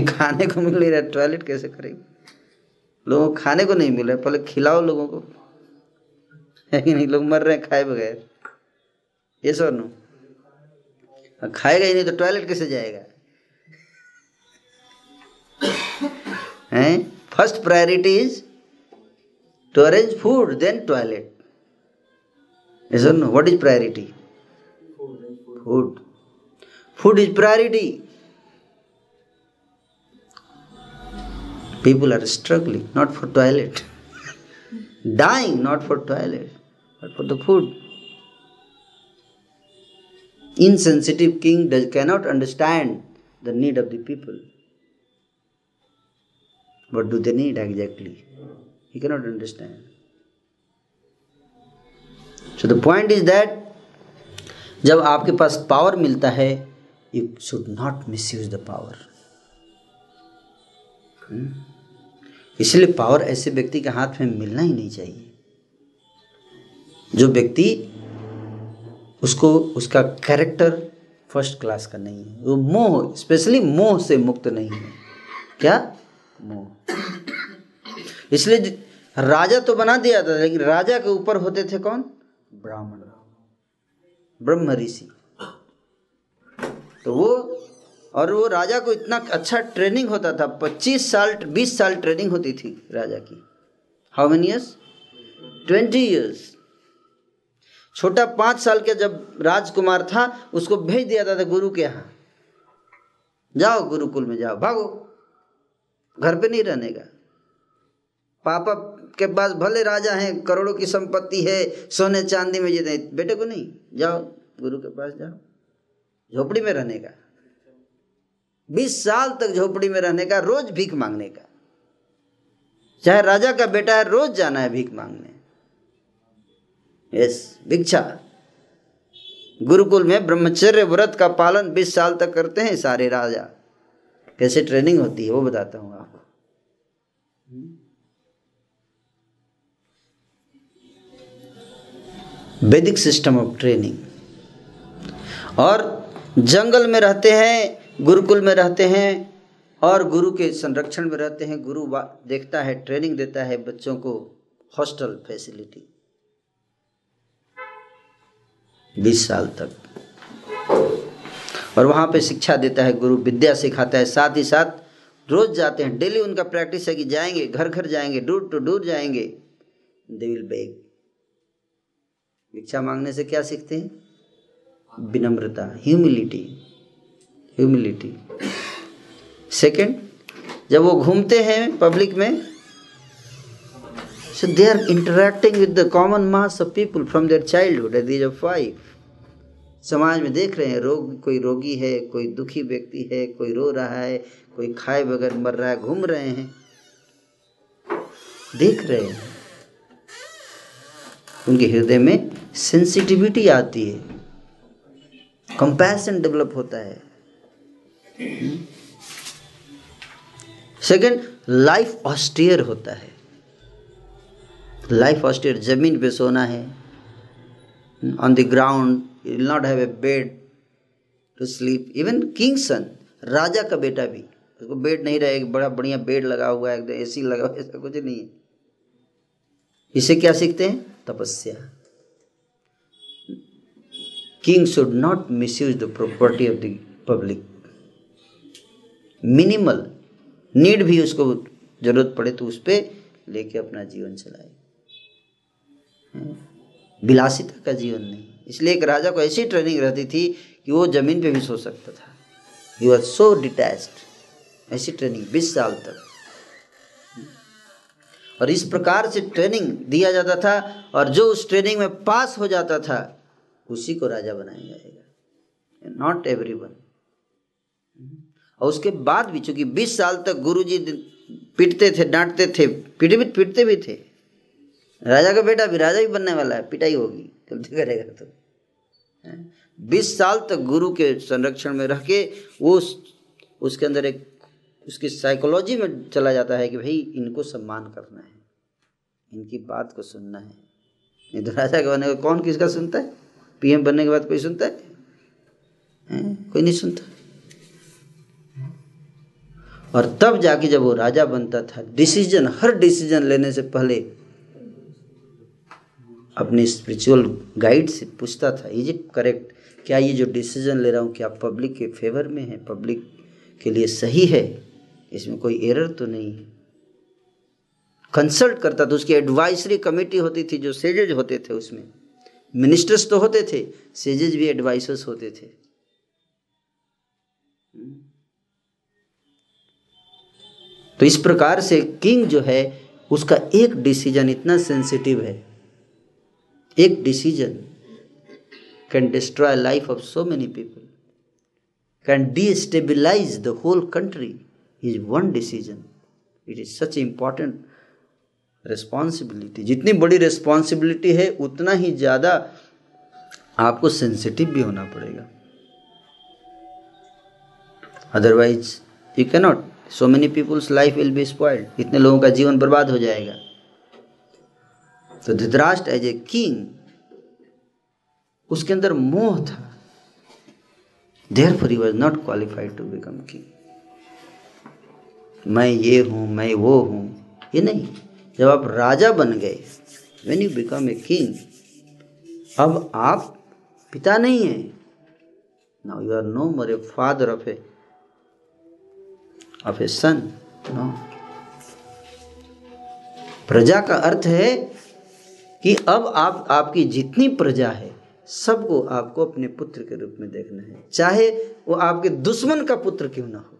खाने को मिल नहीं रहा टॉयलेट कैसे करेंगे? लोगों को खाने को नहीं मिल रहा पहले खिलाओ लोगों को। है नहीं? लोग मर रहे हैं खाए बगैर। ये सर नो खाएगा ही नहीं तो टॉयलेट कैसे जाएगा? हैं? First priority is to arrange food, then toilet. Isn't no? What is priority? Food. Food is priority. People are struggling, not for toilet. Dying, not for toilet, but for the food. Insensitive king does, cannot understand the need of the people. What do they need exactly? He cannot understand. So the point is that जब आपके पास power मिलता है you should not misuse the power इसलिए power ऐसे व्यक्ति के हाथ में मिलना ही नहीं चाहिए। जो व्यक्ति उसको, उसका कैरेक्टर फ़र्स्ट क्लास का नहीं है। वो मोह स्पेशली मोह से मुक्त नहीं है। क्या? मोह। इसलिए राजा तो बना दिया था लेकिन राजा के ऊपर होते थे कौन? ब्राह्मण ब्रह्म ऋषि। तो वो और वो राजा को इतना अच्छा ट्रेनिंग होता था पच्चीस साल बीस साल ट्रेनिंग होती थी राजा की। How many years twenty years छोटा पाँच साल के जब राजकुमार था उसको भेज दिया था, था गुरु के यहाँ। जाओ गुरुकुल में जाओ भागो। घर पे नहीं रहने का। पापा के पास भले राजा हैं, करोड़ों की संपत्ति है, सोने चांदी में जीते बेटे को नहीं, जाओ, गुरु के पास जाओ, झोपड़ी में रहने का। बीस साल तक झोपड़ी में रहने का, रोज भीख मांगने का। चाहे राजा का बेटा है, रोज जाना है भीख मांगने। यस, भिक्षा। गुरुकुल में ब्रह्मचर्य व्रत का पालन बीस साल तक करते हैं सारे राजा। कैसे ट्रेनिंग होती है वो बताता हूँ आपको। वैदिक सिस्टम ऑफ़ ट्रेनिंग। और जंगल में रहते हैं, गुरुकुल में रहते हैं, और गुरु के संरक्षण में रहते हैं, गुरु देखता है, ट्रेनिंग देता है बच्चों को हॉस्टल फैसिलिटी। बीस साल तक। और वहाँ पे शिक्षा देता है, गुरु विद्या सिखाता है, साथ ही साथ रोज जाते हैं। डेली उनका प्रैक्टिस है कि जाएँगे घर घर जाएँगे दूर टू दूर जाएँगे। They will beg. भिक्षा मांगने से क्या सीखते हैं? विनम्रता ह्यूमिलिटी ह्यूमिलिटी सेकंड जब वो घूमते हैं पब्लिक में, So they are interacting with the common mass of people from their childhood at the age of five. समाज में देख रहे हैं, रोग, कोई रोगी है, कोई दुखी व्यक्ति है, कोई रो रहा है, कोई खाए बगैर मर रहा है, घूम रहे हैं। देख रहे हैं। उनके हृदय में सेंसिटिविटी आती है। कंपैशन डेवलप होता है। सेकंड लाइफ ऑस्टियर होता है। लाइफ ऑस्टियर ज़मीन पे सोना है। On the ground you will not have a bed to sleep even king son राजा का बेटा भी उसको बेड नहीं रहे बड़ा बढ़िया बेड लगा हुआ है, एकदम ए सी लगा हुआ ऐसा कुछ नहीं है। इसे क्या सीखते हैं? तपस्या। King should not misuse the property of the public minimal need भी उसको ज़रूरत पड़े तो उस पर लेके अपना जीवन चलाए। विलासिता का जीवन नहीं। इसलिए एक राजा को ऐसी ट्रेनिंग रहती थी कि वो ज़मीन पे भी सो सकता था। ही वॉज़ सो डिटैच्ड ऐसी ट्रेनिंग बीस साल तक। और इस प्रकार से ट्रेनिंग दिया जाता था और जो उस ट्रेनिंग में पास हो जाता था, उसी को राजा बनाया जाएगा। नॉट एवरी वन और उसके बाद भी, चूँकि 20 साल तक गुरुजी पीटते थे, डांटते थे पीटे भी पीटते भी थे, राजा का बेटा भी, राजा भी बनने वाला है, पिटाई होगी। गलती करेगा तो बीस साल तक गुरु के संरक्षण में रह के वो उस, उसके अंदर एक उसकी साइकोलॉजी में चला जाता है कि भाई इनको सम्मान करना है। इनकी बात को सुनना है। नहीं तो राजा के बनने का कौन किसका सुनता है? पीएम बनने के बाद कोई सुनता है, है? कोई नहीं सुनता। और तब जाके जब वो राजा बनता था डिसीज़न हर डिसीज़न लेने से पहले अपने स्पिरिचुअल गाइड से पूछता था इज़ इट करेक्ट क्या ये जो डिसीज़न ले रहा हूँ, क्या पब्लिक के फेवर में है? पब्लिक के लिए सही है? इसमें कोई एरर तो नहीं है? कंसल्ट करता था, उसकी एडवाइसरी कमेटी होती थी, जो सेजेज होते थे उसमें। मिनिस्टर्स तो होते थे सेजेज भी एडवाइसर्स होते थे। तो इस प्रकार से किंग जो है, उसका एक डिसीज़न इतना सेंसिटिव है। एक decision can destroy life of so many people can destabilise the whole country is one decision it is such important responsibility जितनी बड़ी रिस्पॉन्सिबिलिटी है, उतना ही ज़्यादा आपको सेंसिटिव भी होना पड़ेगा. Otherwise you cannot so many people's life will be spoiled इतने लोगों का जीवन बर्बाद हो जाएगा. तो धृतराष्ट्र एज ए किंग उसके अंदर मोह था। Therefore was not qualified to become king मैं ये हूँ, मैं वो हूँ, ये नहीं। जब आप राजा बन गए when you become a king अब आप पिता नहीं है। Now you are no more a father of a of a son no प्रजा का अर्थ है कि अब आप, आपकी जितनी प्रजा है, सबको आपको अपने पुत्र के रूप में देखना है। चाहे वो आपके दुश्मन का पुत्र क्यों ना हो।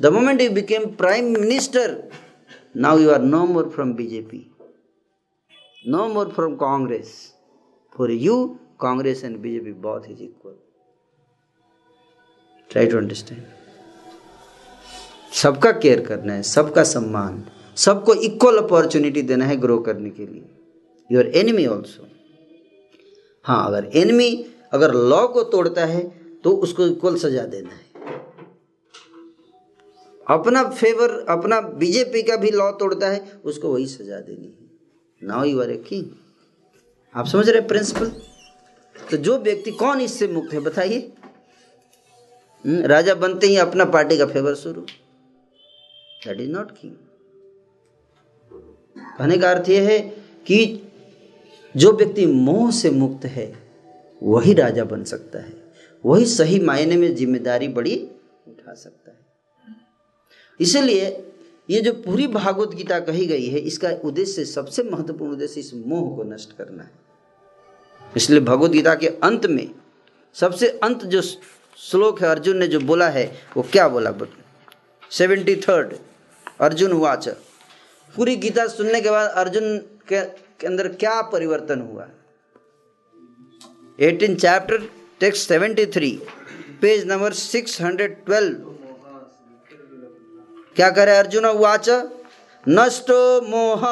The moment you became prime minister now you are no more from BJP no more from Congress for you Congress and BJP बहुत is equal try to understand सबका केयर करना है, सबका सम्मान। सबको इक्वल अपॉर्चुनिटी देना है ग्रो करने के लिए। योर एनिमी ऑल्सो हाँ अगर एनिमी अगर लॉ को तोड़ता है तो उसको इक्वल सजा देना है। अपना फेवर अपना बीजेपी का भी लॉ तोड़ता है उसको वही सजा देनी है। Now you are a king आप समझ रहे प्रिंसिपल तो जो व्यक्ति कौन इससे मुक्त है बताइए। हम्म, राजा बनते ही अपना पार्टी का फेवर शुरू। दैट इज़ नॉट किंग कहने का अर्थ यह है कि जो व्यक्ति मोह से मुक्त है, वही राजा बन सकता है। वही सही मायने में ज़िम्मेदारी बड़ी उठा सकता है। इसलिए ये जो पूरी भागवत गीता कही गई है, इसका उद्देश्य, सबसे महत्वपूर्ण उद्देश्य इस मोह को नष्ट करना है। इसलिए भगवत गीता के अंत में, सबसे अंत जो श्लोक है अर्जुन ने जो बोला है, वो क्या बोला? सेवेंटी थर्ड, अर्जुन वाच। पूरी गीता सुनने के बाद अर्जुन के, के अंदर क्या परिवर्तन हुआ? Eighteen chapter text seventy three page number six hundred twelve क्या करे अर्जुन उवाच नष्टो मोह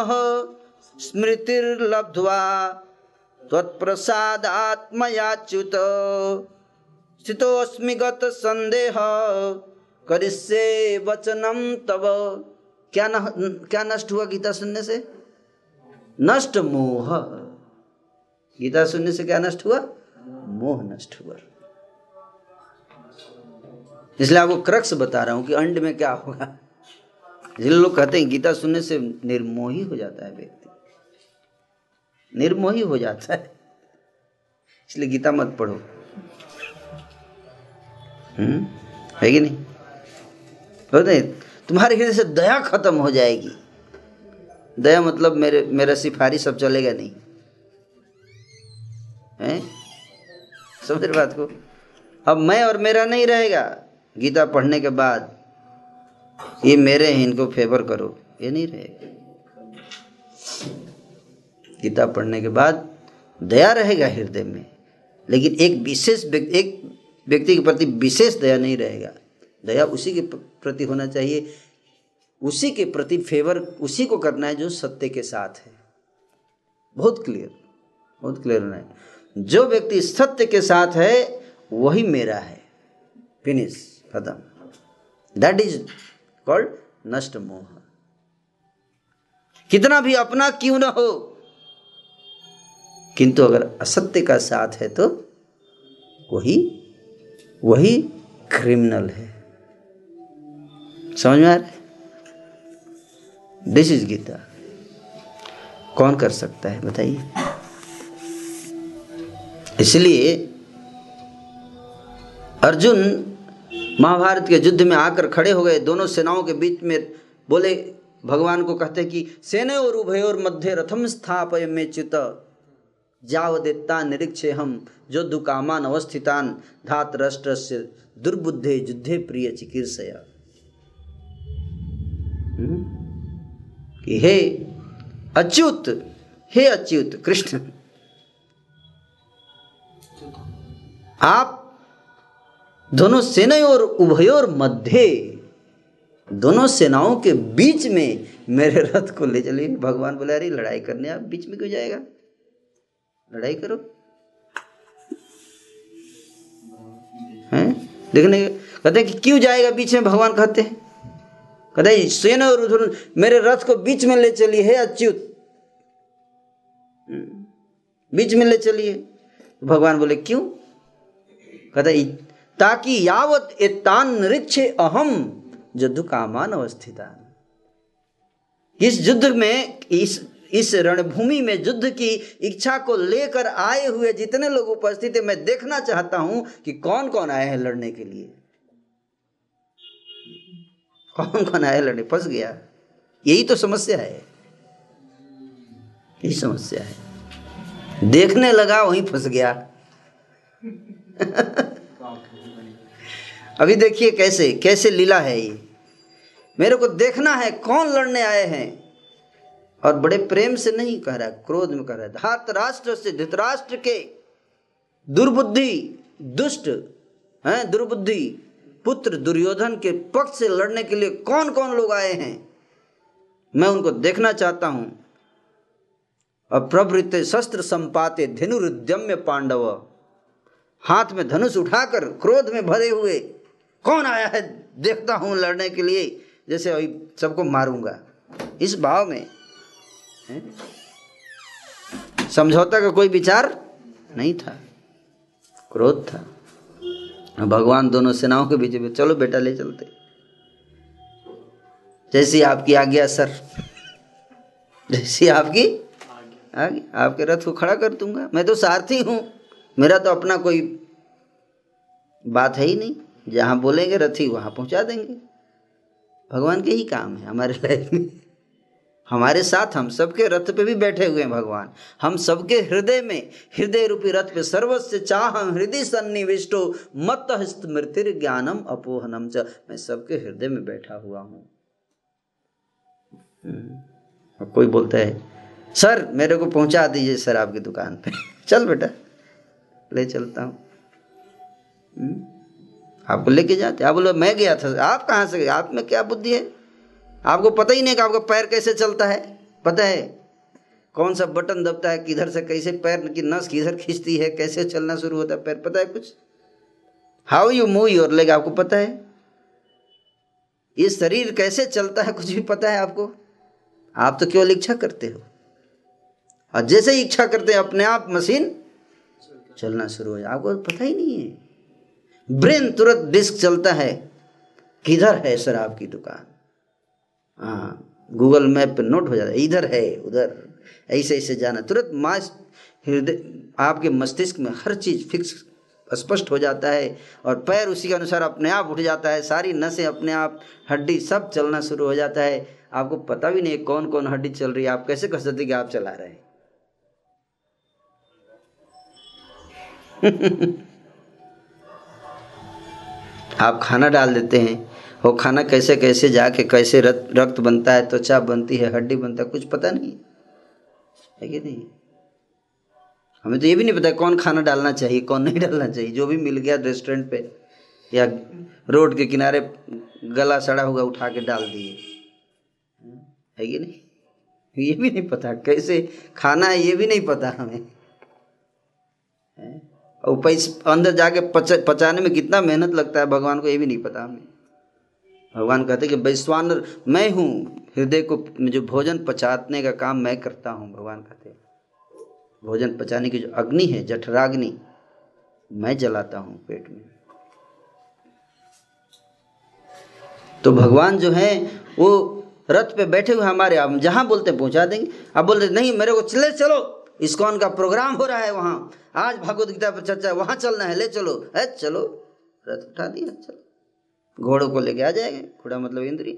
स्मृतिर्लब्ध्वा त्वत्प्रसादात्मयाच्युत। स्थितोऽस्मि संदेह करिष्ये वचनम तब क्या न, क्या नष्ट हुआ गीता सुनने से? नष्ट मोह। गीता सुनने से क्या नष्ट हुआ? मोह नष्ट हुआ। इसलिए आपको क्रक्स बता रहा हूँ कि अंड में क्या होगा। जिन लोग कहते हैं गीता सुनने से निर्मोही हो जाता है व्यक्ति। निर्मोही हो जाता है। इसलिए गीता मत पढ़ो। हम्म? है कि नहीं? तुम्हारे हृदय से दया खत्म हो जाएगी। दया मतलब मेरे, मेरा सिफारिश सब चलेगा नहीं। है? समझ रहे बात को? अब मैं और मेरा नहीं रहेगा। गीता पढ़ने के बाद ये मेरे हैं, इनको फेवर करो। ये नहीं रहेगा। गीता पढ़ने के बाद दया रहेगा हृदय में, लेकिन एक विशेष एक व्यक्ति के प्रति विशेष दया नहीं रहेगा। दया उसी के प्रति होना चाहिए। उसी के प्रति फेवर उसी को करना है जो सत्य के साथ है। बहुत क्लियर बहुत क्लियर होना है। जो व्यक्ति सत्य के साथ है, वही मेरा है। फिनिश खत्म। दैट इज़ कॉल्ड नष्ट मोह। कितना भी अपना क्यों ना हो, किंतु अगर असत्य का साथ है तो वही वही क्रिमिनल है। समझ में आ रहा है? दिस इज़ गीता कौन कर सकता है? बताइए। इसलिए अर्जुन महाभारत के युद्ध में आकर खड़े हो गए। दोनों सेनाओं के बीच में बोले, भगवान को कहते कि, सेने और उभयोर मध्य रथम स्थापय में चित जावदेत्ता निरीक्षे हम। जो दुकामान अवस्थितान धात राष्ट्र से दुर्बुद्धे युद्धे प्रिय हम्म? कि हे अच्युत हे अच्युत, कृष्ण। आप दोनों सेना और उभयोर मध्य दोनों सेनाओं के बीच में मेरे रथ को ले चले भगवान बोले, अरे, लड़ाई करने आप बीच में क्यों जाएगा? लड़ाई करो। हैं? देखने कहते हैं कि क्यों जाएगा बीच में? भगवान कहते हैं कहते सेन और उधर मेरे रथ को बीच में ले चलिए हे अच्युत। हम्म। बीच में ले चलिए भगवान बोले, क्यों? कहते ताकि यावत एतान रिच्छे अहम युद्ध कामान अवस्थिता। इस युद्ध में, इस इस रणभूमि में युद्ध की इच्छा को लेकर आए हुए जितने लोग उपस्थित है, मैं देखना चाहता हूँ कि कौन कौन आए हैं लड़ने के लिए। कौन कौन आया लड़ने फंस गया। यही तो समस्या है। यही समस्या है। देखने लगा, वहीं फंस गया। अभी देखिए कैसे कैसे लीला है ये। मेरे को देखना है कौन लड़ने आए हैं। और बड़े प्रेम से नहीं कह रहा, क्रोध में कह रहा है। धात राष्ट्र से धृतराष्ट्र के दुर्बुद्धि, दुष्ट, हैं, दुर्बुद्धि पुत्र दुर्योधन के पक्ष से लड़ने के लिए कौन कौन लोग आए हैं? मैं उनको देखना चाहता हूँ। और प्रवृत्त शस्त्र संपाते धनुरुद्यम्य पांडव। हाथ में धनुष उठाकर क्रोध में भरे हुए कौन आया है? देखता हूँ लड़ने के लिए, जैसे अभी सबको मारूँगा। इस भाव में समझौता का कोई विचार नहीं था। क्रोध था। भगवान दोनों सेनाओं के बीच में, चलो बेटा ले चलते। जैसी आपकी आज्ञा, सर। जैसी आपकी आगे आपके रथ को खड़ा कर दूँगा। मैं तो सारथी हूँ। मेरा तो अपना कोई बात है ही नहीं। जहाँ बोलेंगे रथी, वहाँ पहुँचा देंगे। भगवान के ही काम है हमारे लाइफ में। हमारे साथ हम सबके रथ पे भी बैठे हुए हैं भगवान। हम सबके हृदय में, हृदय रूपी रथ पे सर्वस्व चाह हृदय सन्निविष्टो मत स्मृति ज्ञानम अपोहनम च। मैं सबके हृदय में बैठा हुआ हूँ। कोई बोलता है, सर, मेरे को पहुँचा दीजिए सर आपकी दुकान पे। चल बेटा, ले चलता हूँ। हम्म। आपको लेके जाते? आप बोलो, मैं गया था, आप कहाँ से गए? आप में क्या बुद्धि है? आपको पता ही नहीं कि आपका पैर कैसे चलता है। पता है कौन सा बटन दबता है, किधर से कैसे पैर की नस किधर खींचती है, कैसे चलना शुरू होता है, पैर पता है कुछ? How you move your leg आपको पता है? ये शरीर कैसे चलता है, कुछ भी पता है आपको? आप तो केवल इच्छा करते हो। और जैसे ही इच्छा करते हैं, अपने आप मशीन चलना शुरू हो जाए। आपको पता ही नहीं है। ब्रेन तुरंत डिस्क चलता है। किधर है सर आपकी दुकान? हाँ गूगल मैप पर नोट हो जाता है, इधर है, उधर, ऐसे ऐसे जाना। तुरंत मास हृदय, आपके मस्तिष्क में हर चीज़ फिक्स स्पष्ट हो जाता है और पैर उसी के अनुसार अपने आप उठ जाता है, सारी नसें अपने आप, हड्डी सब चलना शुरू हो जाता है। आपको पता भी नहीं कौन कौन हड्डी चल रही है, आप कैसे कह सकते कि आप चला रहे हैं? आप खाना डाल देते हैं वो खाना कैसे कैसे जाके कैसे रक्त बनता है, त्वचा बनती है, हड्डी बनता है, कुछ पता नहीं है कि नहीं? हमें तो ये भी नहीं पता कौन खाना डालना चाहिए, कौन नहीं डालना चाहिए। जो भी मिल गया रेस्टोरेंट पे या रोड के किनारे गला सड़ा हुआ उठा के डाल दिए। है कि नहीं? ये भी नहीं पता कैसे खाना है, ये भी नहीं पता हमें। और पैसे, अंदर जाके पच, पचाने में कितना मेहनत लगता है, भगवान को ये भी नहीं पता हमें। भगवान कहते कि वैश्वानर मैं हूँ, हृदय को जो भोजन पचाने का काम मैं करता हूँ, भगवान कहते भोजन पचाने की जो अग्नि है, जठराग्नि, मैं जलाता हूँ पेट में। तो भगवान जो है, वो रथ पे बैठे हुए हमारे आप जहाँ बोलते हैं पहुँचा देंगे। आप बोलते नहीं, मेरे को चले चलो, इस्कॉन का प्रोग्राम हो रहा है वहाँ। आज भगवत गीता पर चर्चा वहाँ चलना है, ले चलो। है चलो, रथ उठा दिया, चलो। घोड़ों को लेके आ जाएँगे, घोड़ा मतलब इंद्री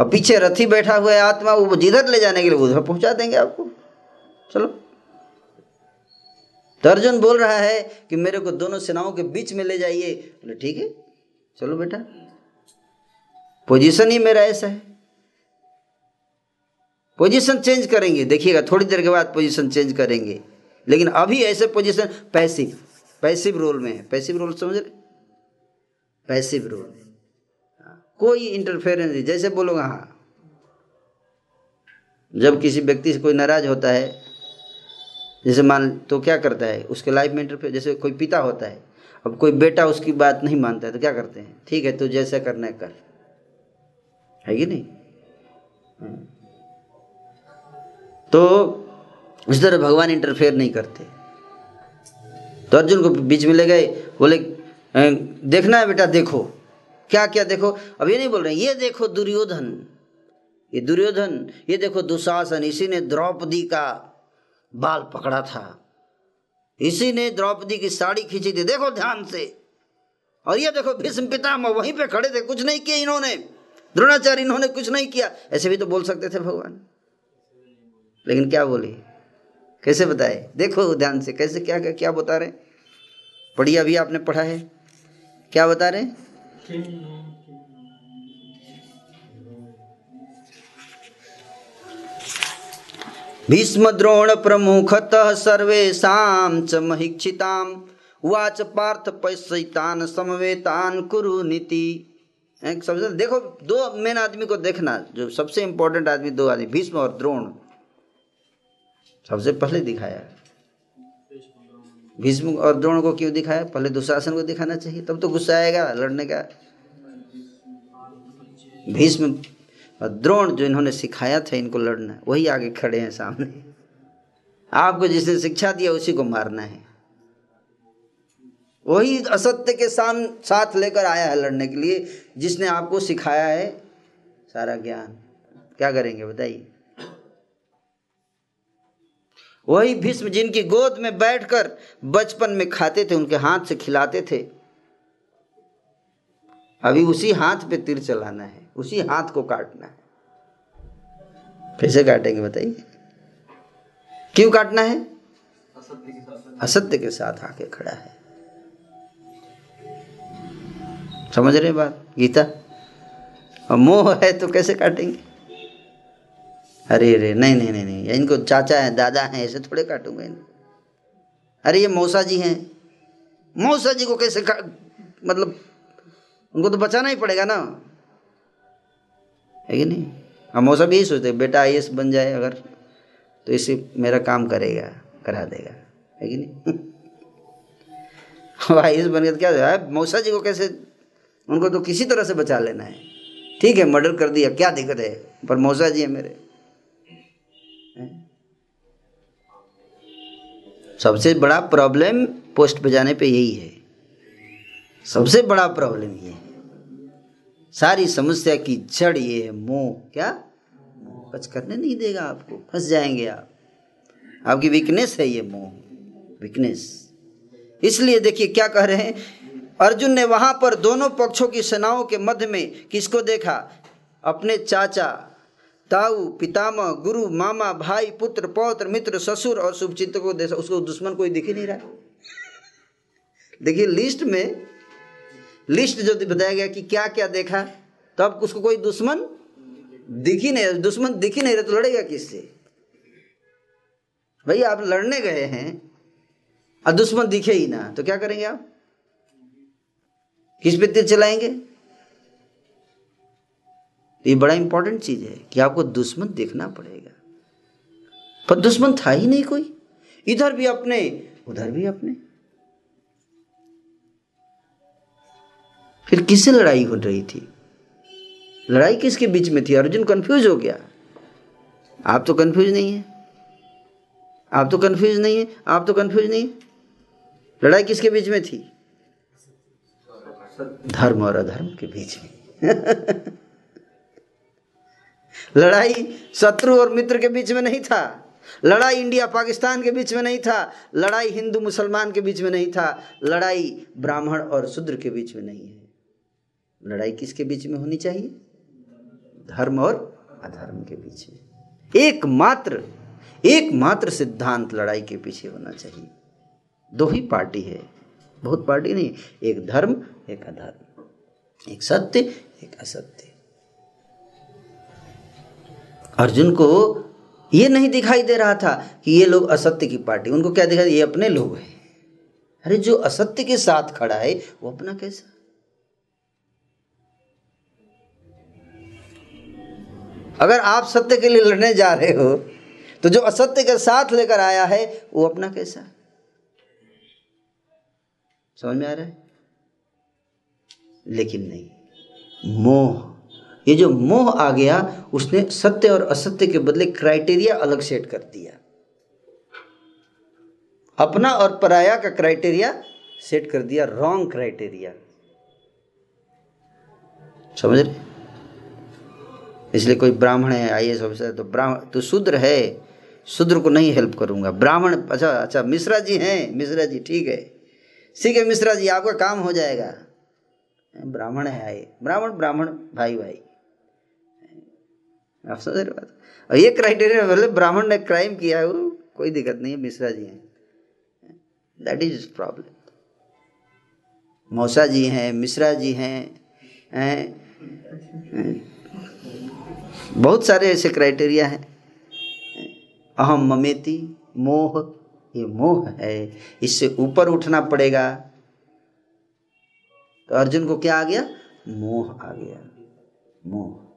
और पीछे रथी बैठा हुआ है आत्मा, वो जिधर ले जाने के लिए उधर पहुँचा देंगे आपको। चलो। अर्जुन बोल रहा है कि मेरे को दोनों सेनाओं के बीच में ले जाइए। बोले, ठीक है, चलो बेटा। पोजीशन ही मेरा ऐसा है। पोजीशन चेंज करेंगे। देखिएगा, थोड़ी देर के बाद पोजीशन चेंज करेंगे। लेकिन अभी ऐसे पोजीशन पैसिव पैसिव रोल में है। पैसिव रोल समझ रहे? Passive role. हाँ, कोई इंटरफेरेंस नहीं। जैसे बोलोगे हाँ जब किसी व्यक्ति से कोई नाराज़ होता है जैसे मान तो क्या करता है? उसके लाइफ में इंटरफेयर जैसे कोई पिता होता है अब कोई बेटा उसकी बात नहीं मानता है तो क्या करते हैं? ठीक है तो जैसा करना है कर। है कि नहीं? हाँ। तो इस तरह भगवान इंटरफेयर नहीं करते। तो अर्जुन को बीच में ले गए। बोले देखना है बेटा, देखो। क्या क्या देखो? अब ये नहीं बोल रहे ये देखो दुर्योधन, ये दुर्योधन, ये देखो दुशासन, इसी ने द्रौपदी का बाल पकड़ा था। इसी ने द्रौपदी की साड़ी खींची थी, देखो ध्यान से। और ये देखो भीष्म पितामह वहीं पे खड़े थे, कुछ नहीं किया इन्होंने। द्रोणाचार्य इन्होंने कुछ नहीं किया। ऐसे भी तो बोल सकते थे भगवान। लेकिन क्या बोले? कैसे बताए? देखो ध्यान से, कैसे, क्या क्या क्या बता रहे पढ़िए अभी आपने पढ़ा है। क्या बता रहे भीष्म द्रोण प्रमुखतः सर्वेशा च पार्थ पैसैतान समवेतान कुरु नीति। सबसे देखो, दो मेन आदमी को देखना, जो सबसे इंपॉर्टेंट आदमी दो आदमी, भीष्म और द्रोण। सबसे पहले दिखाया। भीष्म और द्रोण को क्यों दिखाया? पहले दुशासन को दिखाना चाहिए, तब तो गुस्सा आएगा, लड़ने का। भीष्म और द्रोण जो इन्होंने सिखाया था इनको लड़ना, वही आगे खड़े हैं सामने। आपको जिसने शिक्षा दिया उसी को मारना है। वही असत्य के साम, साथ लेकर आया है लड़ने के लिए, जिसने आपको सिखाया है सारा ज्ञान। क्या करेंगे, बताइए। वही भीष्म जिनकी गोद में बैठकर बचपन में खाते थे, उनके हाथ से खिलाते थे। अभी उसी हाथ पे तीर चलाना है, उसी हाथ को काटना है। कैसे काटेंगे बताइए? क्यों काटना है? असत्य के साथ आके खड़ा है। समझ रहे बात? गीता? और मोह है तो कैसे काटेंगे? अरे अरे, नहीं नहीं नहीं नहीं, इनको चाचा है, दादा हैं, ऐसे थोड़े काटूँगा इनको। अरे, ये मौसा जी हैं। मौसा जी को कैसे का मतलब उनको तो बचाना ही पड़ेगा ना। है कि नहीं? अब मौसा भी यही सोचते बेटा, आई बन जाए अगर तो इसे मेरा काम करेगा, करा देगा। है कि नहीं? आई बन गया तो क्या है? मौसा जी को कैसे, उनको तो किसी तरह से बचा लेना है। ठीक है, मर्डर कर दिया, क्या दिक्कत है? पर मौसा जी है मेरे। सबसे बड़ा प्रॉब्लम पोस्ट पे जाने पे यही है। सबसे बड़ा प्रॉब्लम ये है। सारी समस्या की जड़ ये है, मोह। क्या? कुछ करने नहीं देगा आपको। फंस जाएँगे आप। आपकी वीकनेस है ये मोह। वीकनेस इसलिए देखिए क्या कह रहे हैं? अर्जुन ने वहाँ पर दोनों पक्षों की सेनाओं के मध्य में किसको देखा? अपने चाचा ताऊ, पितामह, गुरु, मामा, भाई, पुत्र, पौत्र, मित्र, ससुर और शुभचिंत को देखा उसको दुश्मन कोई दिख ही नहीं रहा। देखिए, लिस्ट में लिस्ट जो बताया गया कि क्या क्या देखा तो अब उसको कोई दुश्मन दिख ही नहीं दुश्मन दिख ही नहीं रहा तो लड़ेगा किससे? भाई आप लड़ने गए हैं, और दुश्मन दिखे ही ना तो क्या करेंगे आप? किस पे तीर चलाएँगे? ये बड़ा इंपॉर्टेंट चीज़ है कि आपको दुश्मन देखना पड़ेगा। पर दुश्मन था ही नहीं कोई। इधर भी अपने, उधर भी अपने। फिर किससे लड़ाई हो रही थी? लड़ाई किसके बीच में थी? अर्जुन कंफ्यूज हो गया। आप तो कंफ्यूज नहीं है। आप तो कंफ्यूज नहीं है। आप तो कंफ्यूज नहीं है। लड़ाई किसके बीच में थी? धर्म और अधर्म के बीच में। लड़ाई शत्रु और मित्र के बीच में नहीं था। लड़ाई इंडिया पाकिस्तान के बीच में नहीं था। लड़ाई हिंदू मुसलमान के बीच में नहीं था। लड़ाई ब्राह्मण और शूद्र के बीच में नहीं है। लड़ाई किसके बीच में होनी चाहिए? धर्म और अधर्म के बीच में। एकमात्र एकमात्र सिद्धांत लड़ाई के पीछे होना चाहिए। दो ही पार्टी है। बहुत पार्टी नहीं, एक धर्म, एक अधर्म। एक सत्य, एक असत्य। अर्जुन को ये नहीं दिखाई दे रहा था कि ये लोग असत्य की पार्टी, उनको क्या दिखाई ये अपने लोग हैं। अरे जो असत्य के साथ खड़ा है, वो अपना कैसा? अगर आप सत्य के लिए लड़ने जा रहे हो तो जो असत्य के साथ लेकर आया है, वो अपना कैसा? समझ में आ रहा है? लेकिन नहीं, मोह। ये जो मोह आ गया, उसने सत्य और असत्य के बदले क्राइटेरिया अलग सेट कर दिया। अपना और पराया का क्राइटेरिया सेट कर दिया रॉन्ग क्राइटेरिया समझ रहे? इसलिए कोई ब्राह्मण है, आई एस ऑफिसर तो ब्राह्मण तो शूद्र है, शूद्र को नहीं हेल्प करूँगा। ब्राह्मण अच्छा अच्छा मिश्रा जी हैं, मिश्रा जी, ठीक है। ठीक है, मिश्रा जी, आपका काम हो जाएगा। ब्राह्मण है, आए। ब्राह्मण ब्राह्मण भाई भाई आप समझ रहे बात। और ये क्राइटेरिया मतलब ब्राह्मण ने क्राइम किया है, वो कोई दिक्कत नहीं है, मिश्रा जी हैं। दैट इज़ प्रॉब्लम मौसा जी हैं, मिश्रा जी हैं बहुत सारे ऐसे क्राइटेरिया हैं। अहम ममेती, मोह, ये मोह है। इससे ऊपर उठना पड़ेगा। तो अर्जुन को क्या आ गया? मोह आ गया। मोह।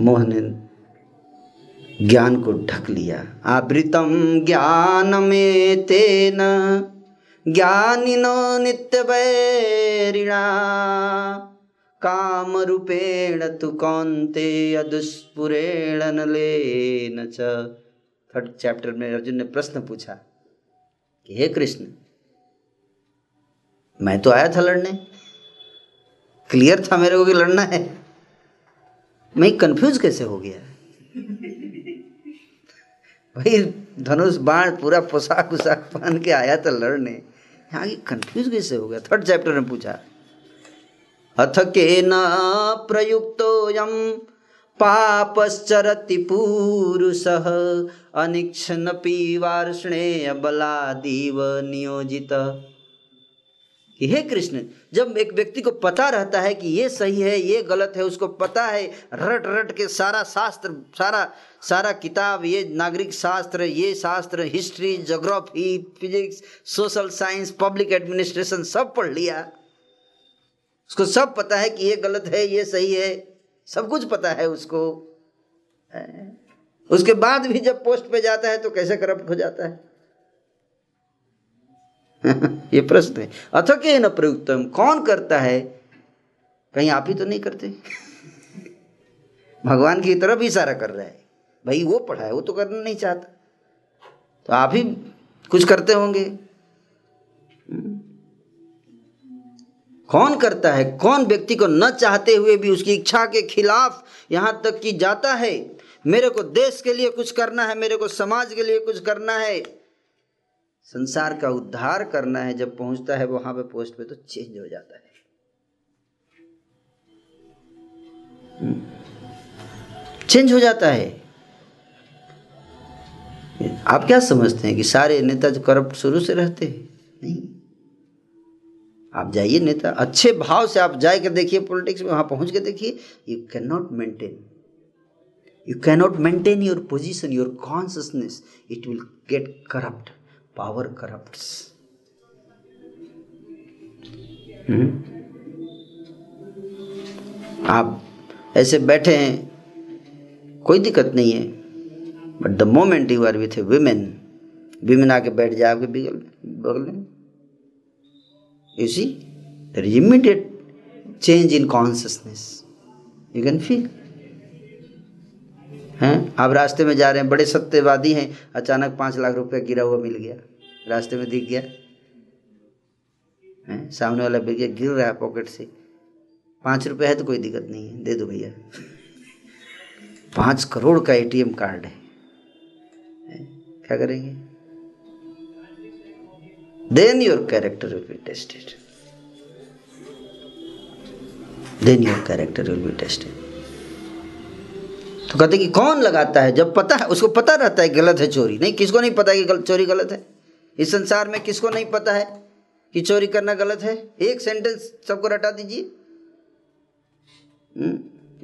मोह ने ज्ञान को ढक लिया। आवृतम ज्ञान में तेन ज्ञानिनो नित्य वैरिणा काम रूपेण तु कौंते अदुष्पुरेण न थर्ड चैप्टर में अर्जुन ने प्रश्न पूछा कि हे कृष्ण, मैं तो आया था लड़ने। क्लियर था मेरे को कि लड़ना है? मैं कंफ्यूज कैसे हो गया? भाई, धनुष, बाण, पूरा पोशाक उशाक पहन के आया था लड़ने। यहाँ कंफ्यूज कैसे हो गया? थर्ड चैप्टर में पूछा। अथ के न प्रयुक्तो यम पापश्चरति पूरुषः अनिक्षनपि वार्ष्णेय बलादीव नियोजित। कि हे कृष्ण, जब एक व्यक्ति को पता रहता है कि ये सही है, ये गलत है, उसको पता है, रट रट के सारा शास्त्र, सारा सारा किताब, ये नागरिक शास्त्र, ये शास्त्र, history geography physics, social science, public administration सब पढ़ लिया। उसको सब पता है कि ये गलत है, ये सही है, सब कुछ पता है उसको। उसके बाद भी जब पोस्ट पे जाता है तो कैसे करप्ट हो जाता है? ये प्रश्न है। अथ के न प्रयुक्तम? कौन करता है? कहीं आप ही तो नहीं करते। भगवान की तरफ़ इशारा कर रहा है। भाई, वो पढ़ा है, वो तो करना नहीं चाहता। तो आप ही कुछ करते होंगे। कौन करता है? कौन व्यक्ति को न चाहते हुए भी उसकी इच्छा के खिलाफ यहाँ तक कि जाता है? मेरे को देश के लिए कुछ करना है, मेरे को समाज के लिए कुछ करना है। संसार का उद्धार करना है, जब पहुँचता है वहाँ पे पोस्ट पे तो चेंज हो जाता है। चेंज हम्म। हो जाता है। आप क्या समझते हैं कि सारे नेता जो करप्ट शुरू से रहते हैं? नहीं। आप जाइए नेता, अच्छे भाव से आप जाए के देखिए पॉलिटिक्स में, वहाँ पहुँच के देखिए you can not maintain you cannot maintain your position your consciousness it will get corrupt power corrupt आप ऐसे बैठे हैं कोई दिक्कत नहीं है। But the moment you are with a women women आके बैठ जाए आपके बगल बगल में। You see there is immediate change in consciousness you can feel हैं? आप रास्ते में जा रहे हैं बड़े सत्यवादी हैं अचानक पाँच लाख रुपया गिरा हुआ मिल गया। रास्ते में दिख गया। हैं? सामने वाला भैया गिर रहा है पॉकेट से। पाँच रुपये है तो कोई दिक्कत नहीं है दे दो भैया। पाँच करोड़ का एटीएम कार्ड है? क्या करेंगे? Then your character will be tested then your character will be tested तो कहते कि कौन लगाता है? जब पता है उसको पता रहता है गलत है चोरी। नहीं किसको नहीं पता कि गल, चोरी गलत है? इस संसार में किसको नहीं पता है कि चोरी करना गलत है? एक सेंटेंस सबको रटा दीजिए। हम्म,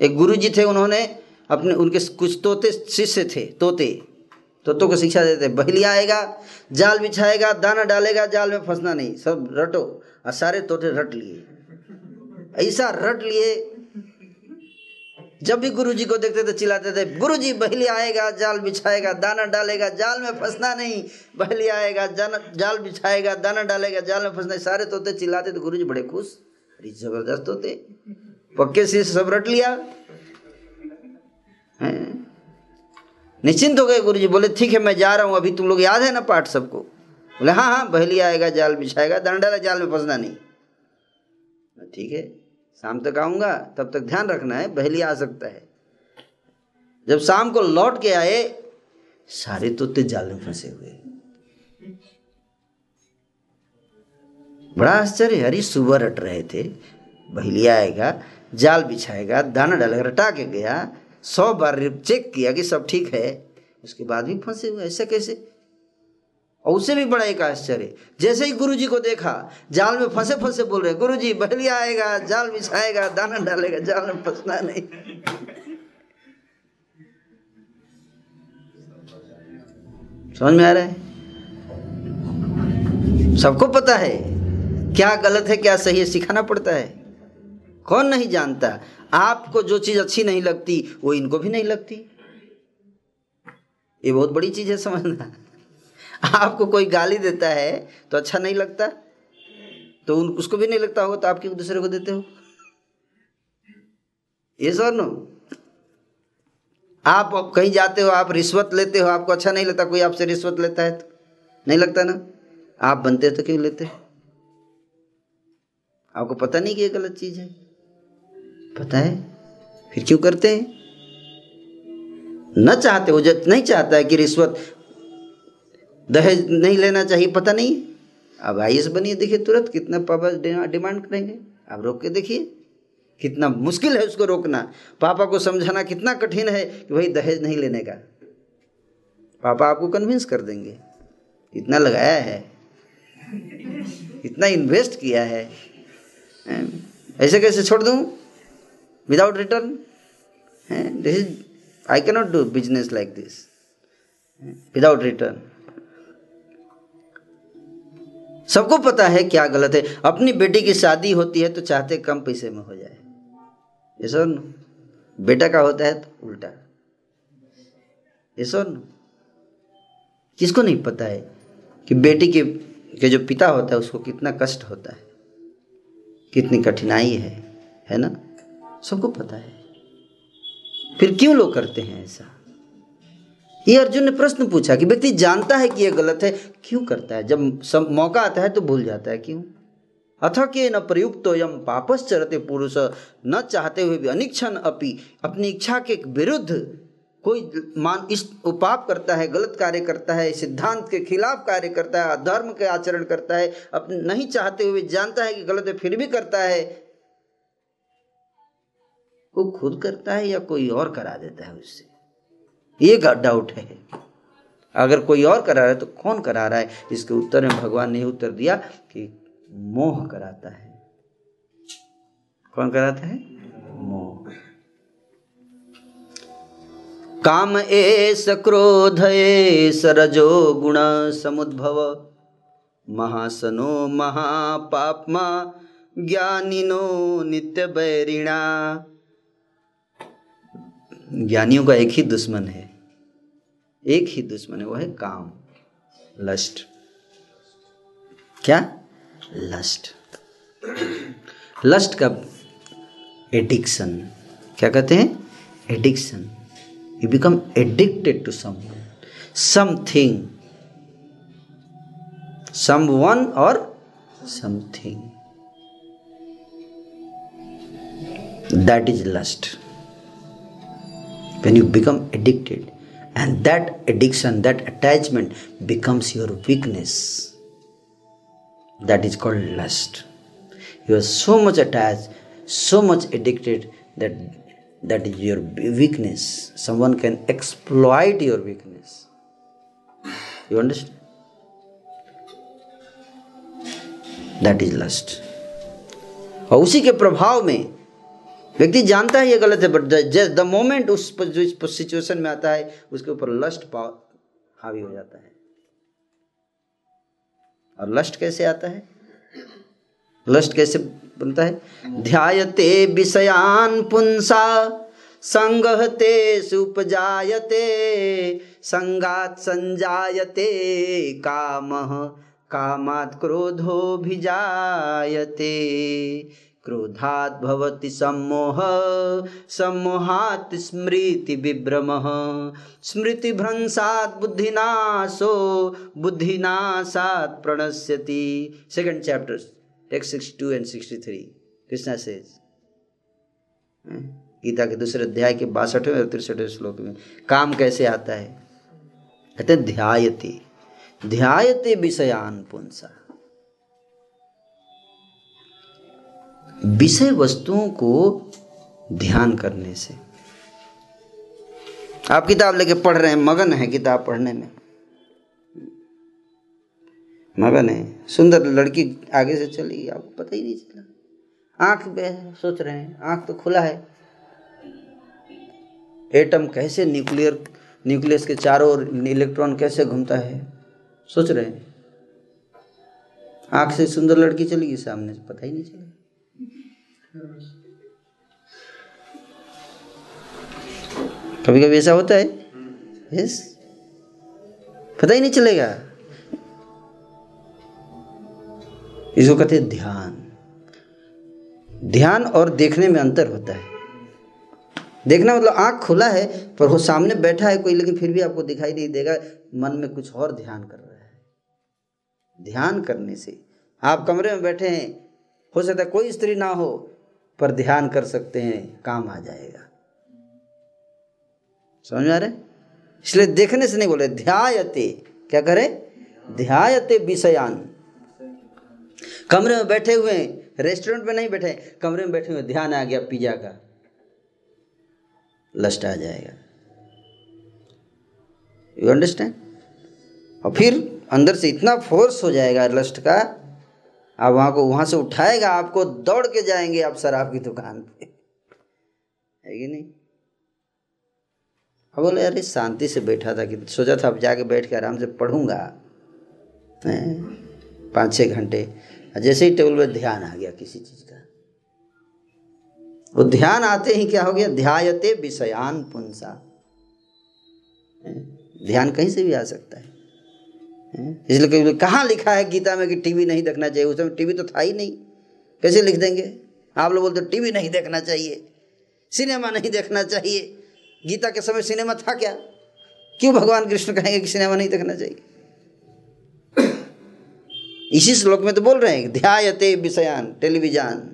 एक गुरु जी थे उन्होंने अपने उनके कुछ तोते शिष्य थे तोते। तोतों को शिक्षा देते। बहलिया आएगा जाल बिछाएगा दाना डालेगा जाल में फंसना नहीं। सब रटो। और सारे तोते रट लिए। ऐसा रट लिए जब भी गुरु जी को देखते थे, चिल्लाते थे गुरु जी बहली आएगा, जाल बिछाएगा, दाना डालेगा, जाल में फंसना नहीं बहली आएगा, जान, जाल बिछाएगा, दाना डालेगा, जाल में फंसना सारे तोते चिल्लाते थे गुरु जी बड़े खुश अरे ज़बरदस्त होते पक्के से सब रट लिया। निश्चिंत हो गए गुरु जी बोले, ठीक है, मैं जा रहा हूँ, अभी तुम लोग याद है ना पाठ सबको? बोले हाँ हाँ बहली आएगा, जाल बिछाएगा, दाना डालेगा, जाल में फंसना नहीं। ठीक है। शाम तक आऊँगा, तब तक ध्यान रखना है, बहली आ सकता है। जब शाम को लौट के आए, सारे तोते जाल में फंसे हुए। बड़ा आश्चर्य, हरी सुबह रट रहे थे। बहली आएगा, जाल बिछाएगा, दाना डालेगा, रटा के गया। सौ बार चेक किया कि सब ठीक है। उसके बाद भी फंसे हुए, ऐसा कैसे? और उससे भी बड़ा एक आश्चर्य। जैसे ही गुरु जी को देखा, जाल में फंसे फंसे बोल रहे गुरु जी बहलिया आएगा, जाल बिछाएगा, दाना डालेगा, जाल में फंसना नहीं। समझ में आ रहा है? सबको पता है क्या गलत है, क्या सही है, सिखाना पड़ता है। कौन नहीं जानता। आपको जो चीज़ अच्छी नहीं लगती, वो इनको भी नहीं लगती। ये बहुत बड़ी चीज़ है समझना। आपको कोई गाली देता है तो अच्छा नहीं लगता? तो उन, उसको भी नहीं लगता होगा तो आप क्यों दूसरे को देते हो? ये सर नो आप कहीं जाते हो, आप रिश्वत लेते हो, आपको अच्छा नहीं लगता, कोई आपसे रिश्वत लेता है तो? नहीं लगता ना? आप बनते तो क्यों लेते? आपको पता नहीं कि ये गलत चीज़ है? पता है? फिर क्यों करते हैं? न चाहते हो, जब नहीं चाहता है कि रिश्वत दहेज नहीं लेना चाहिए, पता नहीं। अब आई एस बनिए, देखिए तुरंत कितना पापा डिमांड करेंगे। आप रोक के देखिए, कितना मुश्किल है उसको रोकना। पापा को समझाना कितना कठिन है कि भाई दहेज नहीं लेने का। पापा आपको कन्विंस कर देंगे, इतना लगाया है, इतना इन्वेस्ट किया है। ऐसे कैसे छोड़ दूँ? Without return this is I cannot do business like this without return सबको पता है क्या गलत है। अपनी बेटी की शादी होती है तो चाहते कम पैसे में हो जाए। ये सुन, बेटा का होता है तो उल्टा। ये किसको नहीं पता है कि बेटी के के जो पिता होता है उसको कितना कष्ट होता है, कितनी कठिनाई है है ना? सबको पता है। फिर क्यों लोग करते हैं ऐसा? ये अर्जुन ने प्रश्न पूछा कि व्यक्ति जानता है कि यह गलत है, क्यों करता है? जब सब मौका आता है तो भूल जाता है, क्यों? अथ के न प्रयुक्त यम पापश्चरते पुरुष, न चाहते हुए भी अनिक्षण अपी, अपनी इच्छा के विरुद्ध कोई मान इस पाप करता है, गलत कार्य करता है, सिद्धांत के खिलाफ कार्य करता है, अधर्म के आचरण करता है, अपने नहीं चाहते हुए जानता है कि गलत है, फिर भी करता है। वो खुद करता है या कोई और करा देता है उससे? ये डाउट है। अगर कोई और करा रहा है तो कौन करा रहा है? इसके उत्तर में भगवान ने उत्तर दिया कि मोह कराता है। कौन कराता है? मोह। काम एस क्रोध एस रजो गुण समुद्भव। महासनो महापापमा ज्ञानिनो नित्य बैरिणा। ज्ञानियों का एक ही दुश्मन है। एक ही दुश्मन है, वो है काम। लस्ट क्या? लस्ट लस्ट का एडिक्शन। क्या कहते हैं? Addiction. You become addicted to some something someone और something that is lust when you become addicted and that addiction that attachment becomes your weakness that is called lust you are so much attached so much addicted that that is your weakness someone can exploit your weakness you understand that is lust और उसी के प्रभाव में व्यक्ति जानता है ये गलत है बट जस्ट द मोमेंट उस जो इस सिचुएशन में आता है, उसके ऊपर लस्ट हावी हो जाता है। और लस्ट कैसे आता है? लस्ट कैसे बनता है? ध्यायते विषयान पुंसा, संगहते सुपजायते, संगात संजायते, कामः, कामात क्रोधो भिजायते क्रोधात् भवति सम्मोह सम्मोहात् स्मृति विभ्रमः। स्मृतिभ्रंशात् बुद्धिनाशो बुद्धिनाशात् प्रणश्यति। Second chapter text 62 and 63 Krishna says Gita के दूसरे अध्याय के बासठवें और तिरसठवें श्लोक में काम कैसे आता है? कहते ध्यायते। ध्यायते विषयान पुंसा। विषय वस्तुओं को ध्यान करने से। आप किताब लेके पढ़ रहे हैं, मगन है किताब पढ़ने में। मगन है, सुंदर लड़की आगे से चली आपको पता ही नहीं चला। आँख सोच रहे हैं, आँख तो खुला है। एटम कैसे न्यूक्लियर, न्यूक्लियस के चारों ओर इलेक्ट्रॉन कैसे घूमता है, सोच रहे हैं। आँख से सुंदर लड़की चली गई, सामने से पता ही नहीं चला। कभी कभी ऐसा होता है? यस पता ही नहीं चलेगा। इसको कहते हैं ध्यान। ध्यान और देखने में अंतर होता है। देखना मतलब आँख खुला है, पर वो सामने बैठा है कोई, लेकिन फिर भी आपको दिखाई नहीं देगा, मन में कुछ और ध्यान कर रहा है। ध्यान करने से। आप कमरे में बैठे हैं, हो सकता है कोई स्त्री ना हो पर ध्यान कर सकते हैं, काम आ जाएगा। समझ आ रहे? इसलिए देखने से नहीं बोले ध्यायते। क्या करे? ध्यायते विषयान। कमरे में बैठे हुए रेस्टोरेंट में नहीं बैठे, कमरे में बैठे हुए, ध्यान आ गया पिज्जा का। लस्ट आ जाएगा। यू अंडरस्टैंड और फिर अंदर से इतना फोर्स हो जाएगा लस्ट का आप वहाँ को, वहाँ से उठाएगा, आपको दौड़ के जाएँगे आप शराब की दुकान पे। है कि नहीं? अब बोले, अरे शांति से बैठा था कि, सोचा था अब जाके बैठ के आराम से पढ़ूँगा। पाँच छः घंटे। जैसे ही टेबल पर ध्यान आ गया किसी चीज़ का। वो ध्यान आते ही क्या हो गया? ध्यायते विषयान पुंसा। ध्यान कहीं से भी आ सकता है। इसलिए कहाँ लिखा है गीता में कि टीवी नहीं देखना चाहिए? उस समय टीवी तो था ही नहीं। कैसे लिख देंगे? आप लोग बोलते, टीवी नहीं देखना चाहिए। सिनेमा नहीं देखना चाहिए। गीता के समय सिनेमा था क्या? क्यों भगवान कृष्ण कहेंगे कि सिनेमा नहीं देखना चाहिए? इसी श्लोक में तो बोल रहे हैं, ध्यायते विषयान, टेलीविज़न।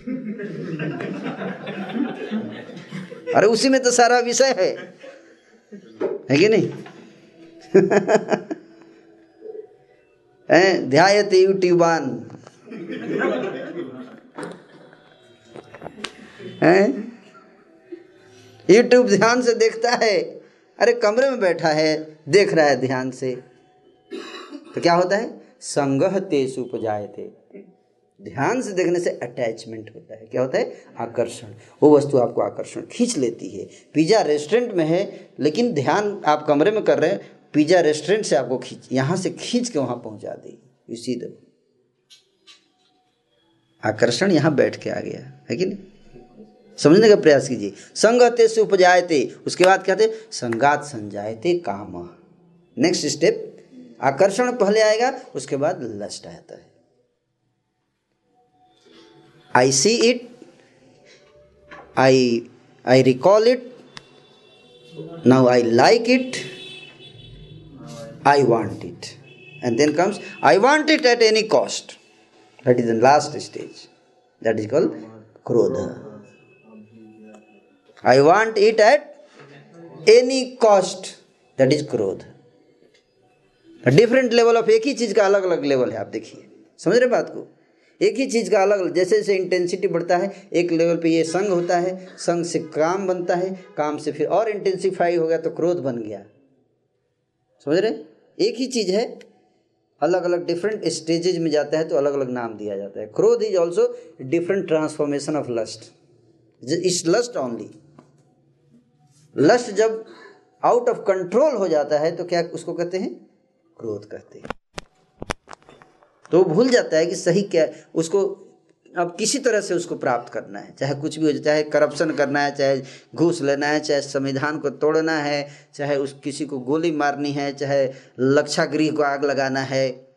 अरे उसी में तो सारा विषय है। है कि नहीं? ध्यायते यूट्यूबान। यूट्यूब ध्यान से देखता है। अरे, कमरे में बैठा है, देख रहा है ध्यान से। तो क्या होता है? संगह तेसु थे ध्यान से देखने से अटैचमेंट होता है। क्या होता है? आकर्षण। वो वस्तु आपको आकर्षण खींच लेती है। पिज़्ज़ा रेस्टोरेंट में है, लेकिन ध्यान आप कमरे में कर रहे हैं पिज़्ज़ा रेस्टोरेंट से आपको खींच, यहाँ से खींच के वहाँ पहुँचा दी। यू सी द आकर्षण यहाँ बैठ के आ गया, है कि नहीं? समझने का प्रयास कीजिए। संगते से उपजायते उसके बाद क्या थे? संगात संजायते काम। नेक्स्ट स्टेप आकर्षण पहले आएगा, उसके बाद लस्ट आता है। I see it I I recall it now I like it I want it. And then comes, I want it at any cost. That is the last stage. That is called Krodha. I want it at any cost. That is क्रोध different level of एक ही चीज़ का अलग अलग level है आप देखिए समझ रहे बात को एक ही चीज़ का अलग जैसे जैसे इंटेंसिटी बढ़ता है एक लेवल पे ये संग होता है संग से काम बनता है काम से फिर और इंटेंसिफाई हो गया तो क्रोध बन गया समझ रहे एक ही चीज़ है अलग अलग डिफरेंट स्टेजेज में जाता है तो अलग अलग नाम दिया जाता है। क्रोध is also different transformation of lust is lust only lust जब आउट ऑफ़ कंट्रोल हो जाता है तो क्या उसको कहते हैं? क्रोध कहते हैं। तो भूल जाता है कि सही क्या, उसको अब किसी तरह से उसको प्राप्त करना है, चाहे कुछ भी हो जाए, चाहे करप्शन करना है, चाहे घूस लेना है, चाहे संविधान को तोड़ना है, चाहे उस किसी को गोली मारनी है, चाहे लक्षागृह को आग लगाना है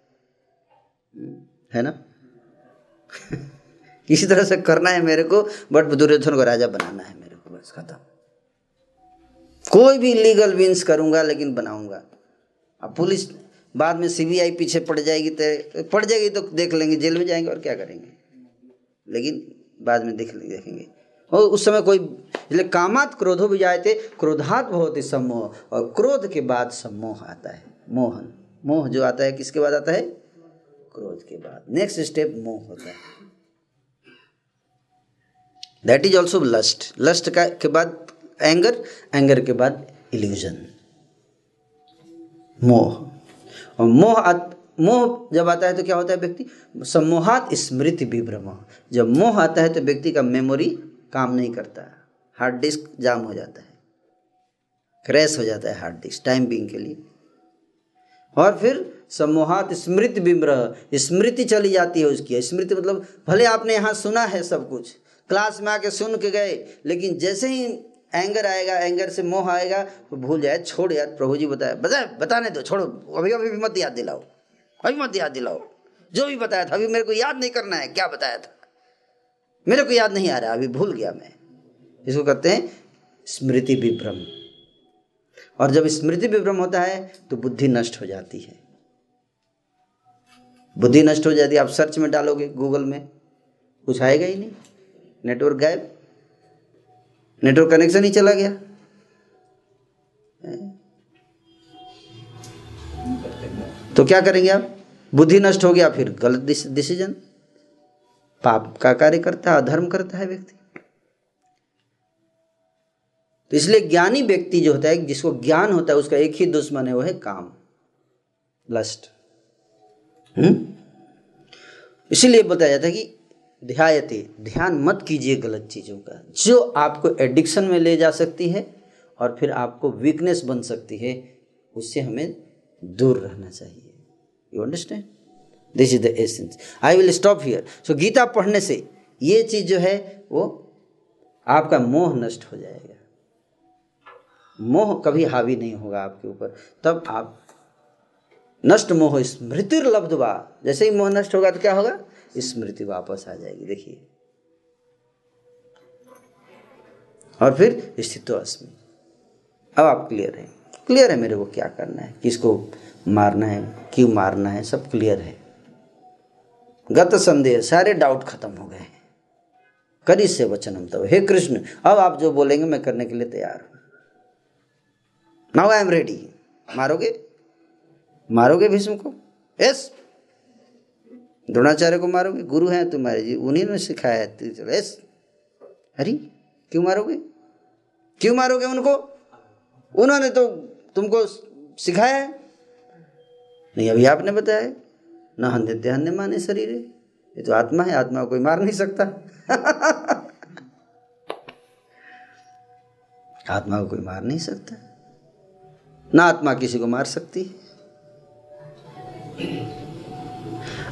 है ना? किसी तरह से करना है मेरे को, बट दुर्योधन को राजा बनाना है मेरे को, बस खत्म। कोई भी लीगल मीन्स करूँगा, लेकिन बनाऊँगा। अब पुलिस बाद में सीबीआई पीछे पड़ जाएगी तो पड़ जाएगी तो देख लेंगे, जेल में जाएँगे और क्या करेंगे? लेकिन बाद में देख देखेंगे। और उस समय कोई, इसलिए कामात क्रोधो भी जाए थे क्रोधात बहुत ही सम्मोह, और क्रोध के बाद सम्मोह आता है, मोहन। मोह जो आता है, किसके बाद आता है? क्रोध के बाद। नेक्स्ट स्टेप मोह होता है। That is also lust lust का, के बाद एंगर एंगर के बाद इल्यूजन मोह। और मोह मोह जब आता है तो क्या होता है व्यक्ति? सम्मोहात स्मृति विभ्रम। जब मोह आता है तो व्यक्ति का मेमोरी काम नहीं करता हार्ड डिस्क जाम हो जाता है। क्रैश हो जाता है हार्ड डिस्क टाइम बिंग के लिए। और फिर सम्मोहात स्मृति विभ्र। स्मृति चली जाती है उसकी। स्मृति मतलब भले आपने यहाँ सुना है सब कुछ क्लास में आके सुन के गए, लेकिन जैसे ही एंगर आएगा एंगर से मोह आएगा तो भूल जाए, छोड़ यार, प्रभु जी बताया बताए, बताने दो, छोड़ो अभी अभी भी मत याद दिलाओ। अभी मत याद दिलाओ। जो भी बताया था, अभी मेरे को याद नहीं करना है, क्या बताया था? मेरे को याद नहीं आ रहा, अभी भूल गया मैं। इसको कहते हैं स्मृति विभ्रम। और जब स्मृति विभ्रम होता है तो बुद्धि नष्ट हो जाती है। बुद्धि नष्ट हो जाती है, आप सर्च में डालोगे गूगल में, कुछ आएगा ही नहीं। नेटवर्क गायब। नेटवर्क कनेक्शन ही चला गया। तो क्या करेंगे आप? बुद्धि नष्ट हो गया फिर गलत डिसीज़न पाप का कार्य करता है अधर्म करता है व्यक्ति। तो इसलिए ज्ञानी व्यक्ति जो होता है जिसको ज्ञान होता है उसका एक ही दुश्मन है वो है काम लस्ट। हम्म? इसीलिए बताया जाता है कि ध्यायते ध्यान मत कीजिए गलत चीज़ों का। जो आपको एडिक्शन में ले जा सकती है और फिर आपको वीकनेस बन सकती है उससे हमें दूर रहना चाहिए। You understand this is the essence I will stop here so Gita पढ़ने से ये चीज़ जो है, वो आपका मोह नष्ट हो जाएगा। मोह कभी हावी नहीं होगा आपके ऊपर। तब आप नष्ट मोह स्मृति लब्धवा जैसे ही मोह नष्ट होगा तो क्या होगा? स्मृति वापस आ जाएगी। देखिए। और फिर स्थित अब आप क्लियर है। क्लियर है मेरे को क्या करना है? किसको मारना है? क्यों मारना है? सब क्लियर है। गत संदेह, सारे डाउट खत्म हो गए हैं। करी से वचनम तब। हे कृष्ण, अब आप जो बोलेंगे, मैं करने के लिए तैयार हूँ। नाउ आई एम रेडी मारोगे? मारोगे भीष्म को? यस द्रोणाचार्य को मारोगे? गुरु हैं तुम्हारे जी, उन्हीं ने सिखाया। है यस अरे, क्यों मारोगे? क्यों मारोगे उनको? उन्होंने तो तुमको सिखाया है। नहीं, अभी आपने बताया न हन्य हन्य माने शरीर ये तो आत्मा है, आत्मा को कोई मार नहीं सकता। आत्मा को कोई मार नहीं सकता। ना आत्मा किसी को मार सकती है।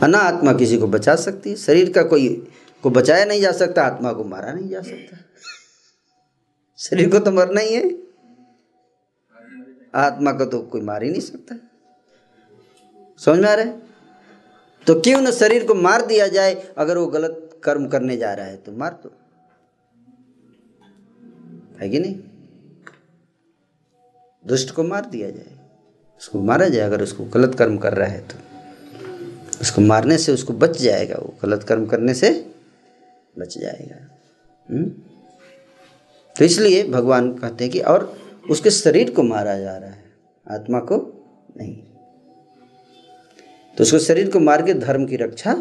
ना आत्मा किसी को बचा सकती है। शरीर का कोई, को बचाया नहीं जा सकता, आत्मा को मारा नहीं जा सकता। शरीर को तो मरना ही है। आत्मा को तो कोई मार ही नहीं सकता। समझ में आ रहा है? तो क्यों न शरीर को मार दिया जाए, अगर वो गलत कर्म करने जा रहा है तो मार दो है कि नहीं? दुष्ट को मार दिया जाए। उसको मारा जाए, अगर उसको गलत कर्म कर रहा है तो। उसको मारने से उसको बच जाएगा, वो गलत कर्म करने से बच जाएगा। हुँ? हम्म? तो इसलिए भगवान कहते हैं कि और उसके शरीर को मारा जा रहा है, आत्मा को नहीं। तो उसको शरीर को मार के धर्म की रक्षा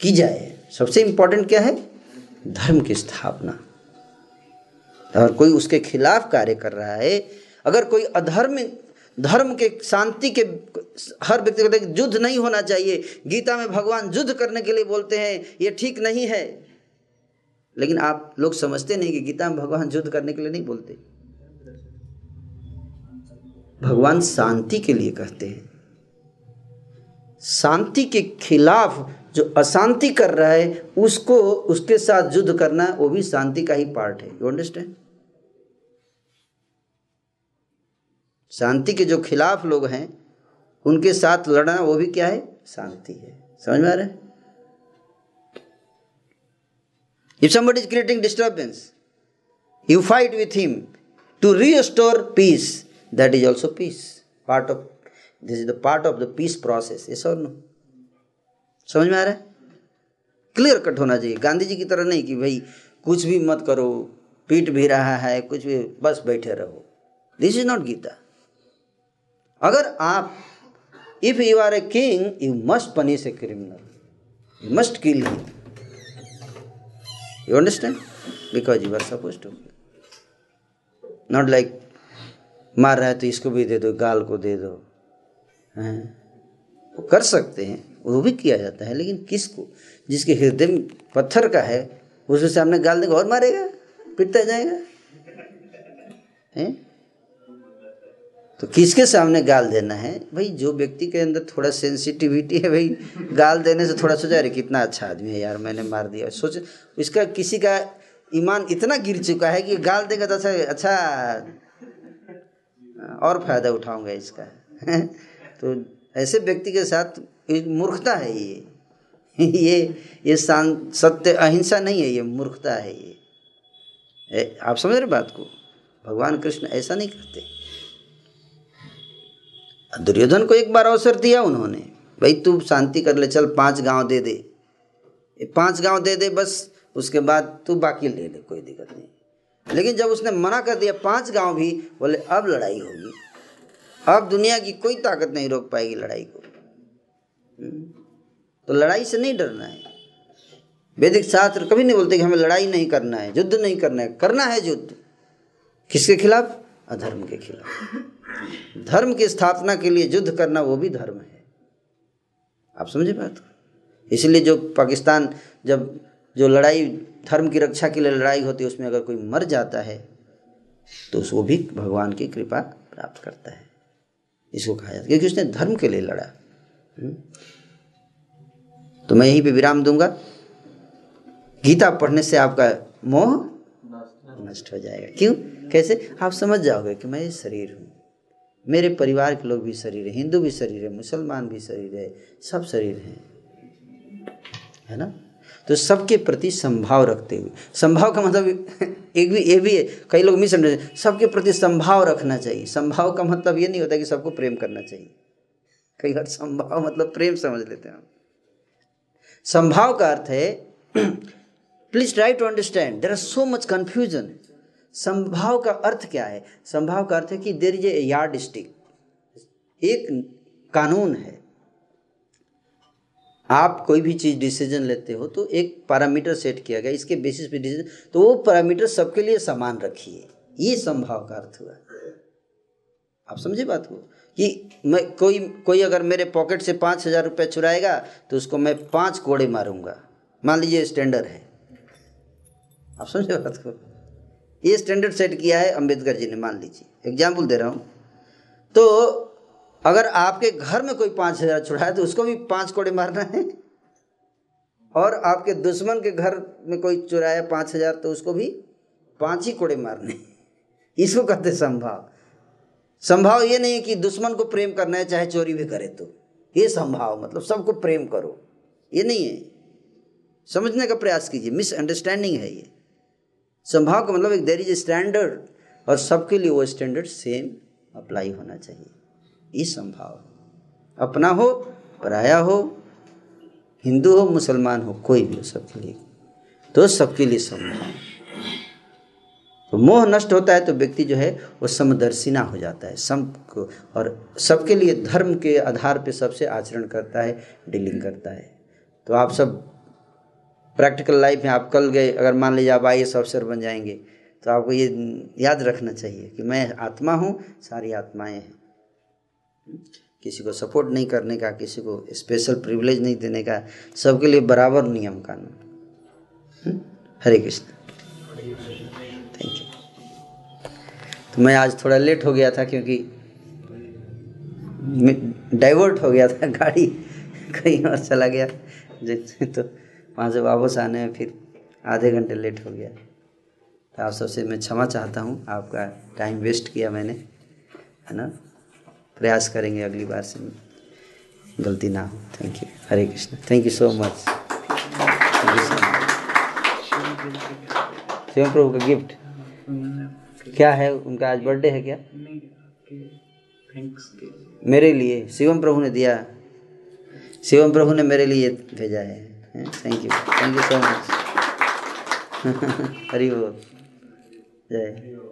की जाए। सबसे इंपॉर्टेंट क्या है? धर्म की स्थापना। और कोई उसके खिलाफ कार्य कर रहा है, अगर कोई अधर्म, धर्म के, शांति के, हर व्यक्ति कहते युद्ध नहीं होना चाहिए। गीता में भगवान युद्ध करने के लिए बोलते हैं, ये ठीक नहीं है। लेकिन आप लोग समझते नहीं कि गीता में भगवान युद्ध करने के लिए नहीं बोलते। भगवान शांति के लिए कहते हैं। शांति के खिलाफ जो अशांति कर रहा है उसको उसके साथ युद्ध करना वो भी शांति का ही पार्ट है यू अंडरस्टैंड शांति के जो खिलाफ लोग हैं उनके साथ लड़ना वो भी क्या है शांति है समझ में आ रहा है If somebody is creating disturbance, you fight with him to restore peace. That is also peace. Part of this is the part of the peace process. Yes or no? समझ में आ रहा है क्लियर कट होना चाहिए गांधी जी की तरह नहीं कि भाई, कुछ भी मत करो पीट भी रहा है, कुछ भी, बस बैठे रहो दिस इज़ नॉट गीता अगर आप if you are a king you must punish a criminal you must kill You understand? Because you are supposed to. Not like, मार रहा है तो इसको भी दे दो, गाल को दे दो हैं, वो कर सकते हैं, वो भी किया जाता है, लेकिन किसको? जिसके हृदय में पत्थर का है उसके सामने गाल देगा, और मारेगा, पिटता जाएगा। हैं? तो किसके सामने गाल देना है? भाई, जो व्यक्ति के अंदर थोड़ा सेंसिटिविटी है, भाई, गाल देने से थोड़ा सोचा, अरे, कितना अच्छा आदमी है यार, मैंने मार दिया। सोच, इसका किसी का ईमान इतना गिर चुका है कि गाल देगा तो अच्छा अच्छा और फ़ायदा उठाऊँगा इसका। तो ऐसे व्यक्ति के साथ मूर्खता है ये। ये ये सत्य, अहिंसा नहीं है, ये मूर्खता है ये। आप समझ रहे बात को? भगवान कृष्ण ऐसा नहीं करते। दुर्योधन को एक बार अवसर दिया उन्होंने, भाई तू शांति कर ले, चल पाँच गाँव दे दे। पाँच गाँव दे दे बस, उसके बाद तू बाकी ले ले, कोई दिक्कत नहीं। लेकिन जब उसने मना कर दिया, पाँच गाँव भी, बोले, अब लड़ाई होगी। अब दुनिया की कोई ताकत नहीं रोक पाएगी लड़ाई को। हम्म। तो लड़ाई से नहीं डरना है। वैदिक शास्त्र कभी नहीं बोलते कि हमें लड़ाई नहीं करना है, युद्ध नहीं करना है। करना है युद्ध। किसके खिलाफ? अधर्म के खिलाफ। धर्म की स्थापना के लिए युद्ध करना वो भी धर्म है। आप समझे बात इसलिए जो पाकिस्तान जब जो लड़ाई, धर्म की रक्षा के लिए लड़ाई होती है, उसमें अगर कोई मर जाता है तो उसको भी भगवान की कृपा प्राप्त करता है। इसको कहा जाता है। क्योंकि उसने धर्म के लिए लड़ा। हम्म? तो मैं यहीं पे विराम दूँगा। गीता पढ़ने से आपका मोह नष्ट हो जाएगा। क्यों? कैसे? आप समझ जाओगे कि मैं शरीर हूँ। मेरे परिवार के लोग भी शरीर है, हिंदू भी शरीर है, मुसलमान भी शरीर है, सब शरीर हैं। है ना? तो सबके प्रति संभाव रखते हुए। संभाव का मतलब एक भी, ये भी है, कई लोग मिसअंडरस्टैंड सबके प्रति संभाव रखना चाहिए। संभाव का मतलब ये नहीं होता कि सबको प्रेम करना चाहिए। कई बार संभाव मतलब प्रेम समझ लेते हैं हम। संभाव का अर्थ है please try to understand there are so much confusion संभाव का अर्थ क्या है? संभाव का अर्थ है कि there is a yardstick एक कानून है आप कोई भी चीज़ डिसीज़न लेते हो तो एक पैरामीटर सेट किया गया, इसके बेसिस पे डिसीज़न तो वो पैरामीटर सबके लिए समान रखिए ये संभाव का अर्थ हुआ। आप समझे बात को? कि मैं कोई कोई अगर मेरे पॉकेट से पाँच हज़ार रुपये चुराएगा तो उसको मैं पाँच कोड़े मारूँगा। मान लीजिए स्टैंडर्ड है। आप समझे बात को? ये स्टैंडर्ड सेट किया है अंबेडकर जी ने, मान लीजिए। एग्ज़ाम्पल दे रहा हूँ। तो अगर आपके घर में कोई पाँच हज़ार छुड़ाए तो उसको भी पाँच कोड़े मारना है। और आपके दुश्मन के घर में कोई चुराया पाँच हज़ार तो उसको भी पाँच ही कोड़े मारने इसको कहते संभाव। संभाव ये नहीं कि दुश्मन को प्रेम करना है, चाहे चोरी भी करे तो। ये संभाव मतलब सबको प्रेम करो। ये नहीं है। समझने का प्रयास कीजिए। मिसअंडरस्टैंडिंग है ये। संभाव का मतलब एक देर इज़ स्टैंडर्ड, और सबके लिए वो स्टैंडर्ड सेम अप्लाई होना चाहिए। ये संभाव अपना हो, पराया हो, हिंदू हो, मुसलमान हो, कोई भी हो, सबके लिए। तो सबके लिए संभाव तो मोह नष्ट होता है तो व्यक्ति जो है, वो समदर्शिना हो जाता है। सम और सबके लिए धर्म के आधार पे सबसे आचरण करता है, डीलिंग करता है। तो आप सब प्रैक्टिकल लाइफ में आप कल गए, अगर मान लीजिए आप आई अफसर बन जाएँगे। तो आपको ये याद रखना चाहिए कि मैं आत्मा हूँ, सारी आत्माएँ हैं। किसी को सपोर्ट नहीं करने का, किसी को स्पेशल प्रिविलेज नहीं देने का, सबके लिए बराबर नियम कानून। हम्म? हरे कृष्ण। थैंक यू तो मैं आज थोड़ा लेट हो गया था क्योंकि डाइवर्ट हो गया था गाड़ी, कहीं और चला गया। तो वहाँ से वापस आने में फिर आधे घंटे लेट हो गया। तो आप सबसे मैं क्षमा चाहता हूँ, आपका टाइम वेस्ट किया मैंने, है ना? प्रयास करेंगे अगली बार से। गलती ना हो। Thank you Hare Krishna. Thank you so much thank you so much Shiva प्रभु का गिफ्ट क्या है? उनका आज बर्थडे है क्या? मेरे लिए। शिवम प्रभु ने दिया। शिवम प्रभु ने मेरे लिए भेजा है। Thank you thank you so much Hari बोल। जय।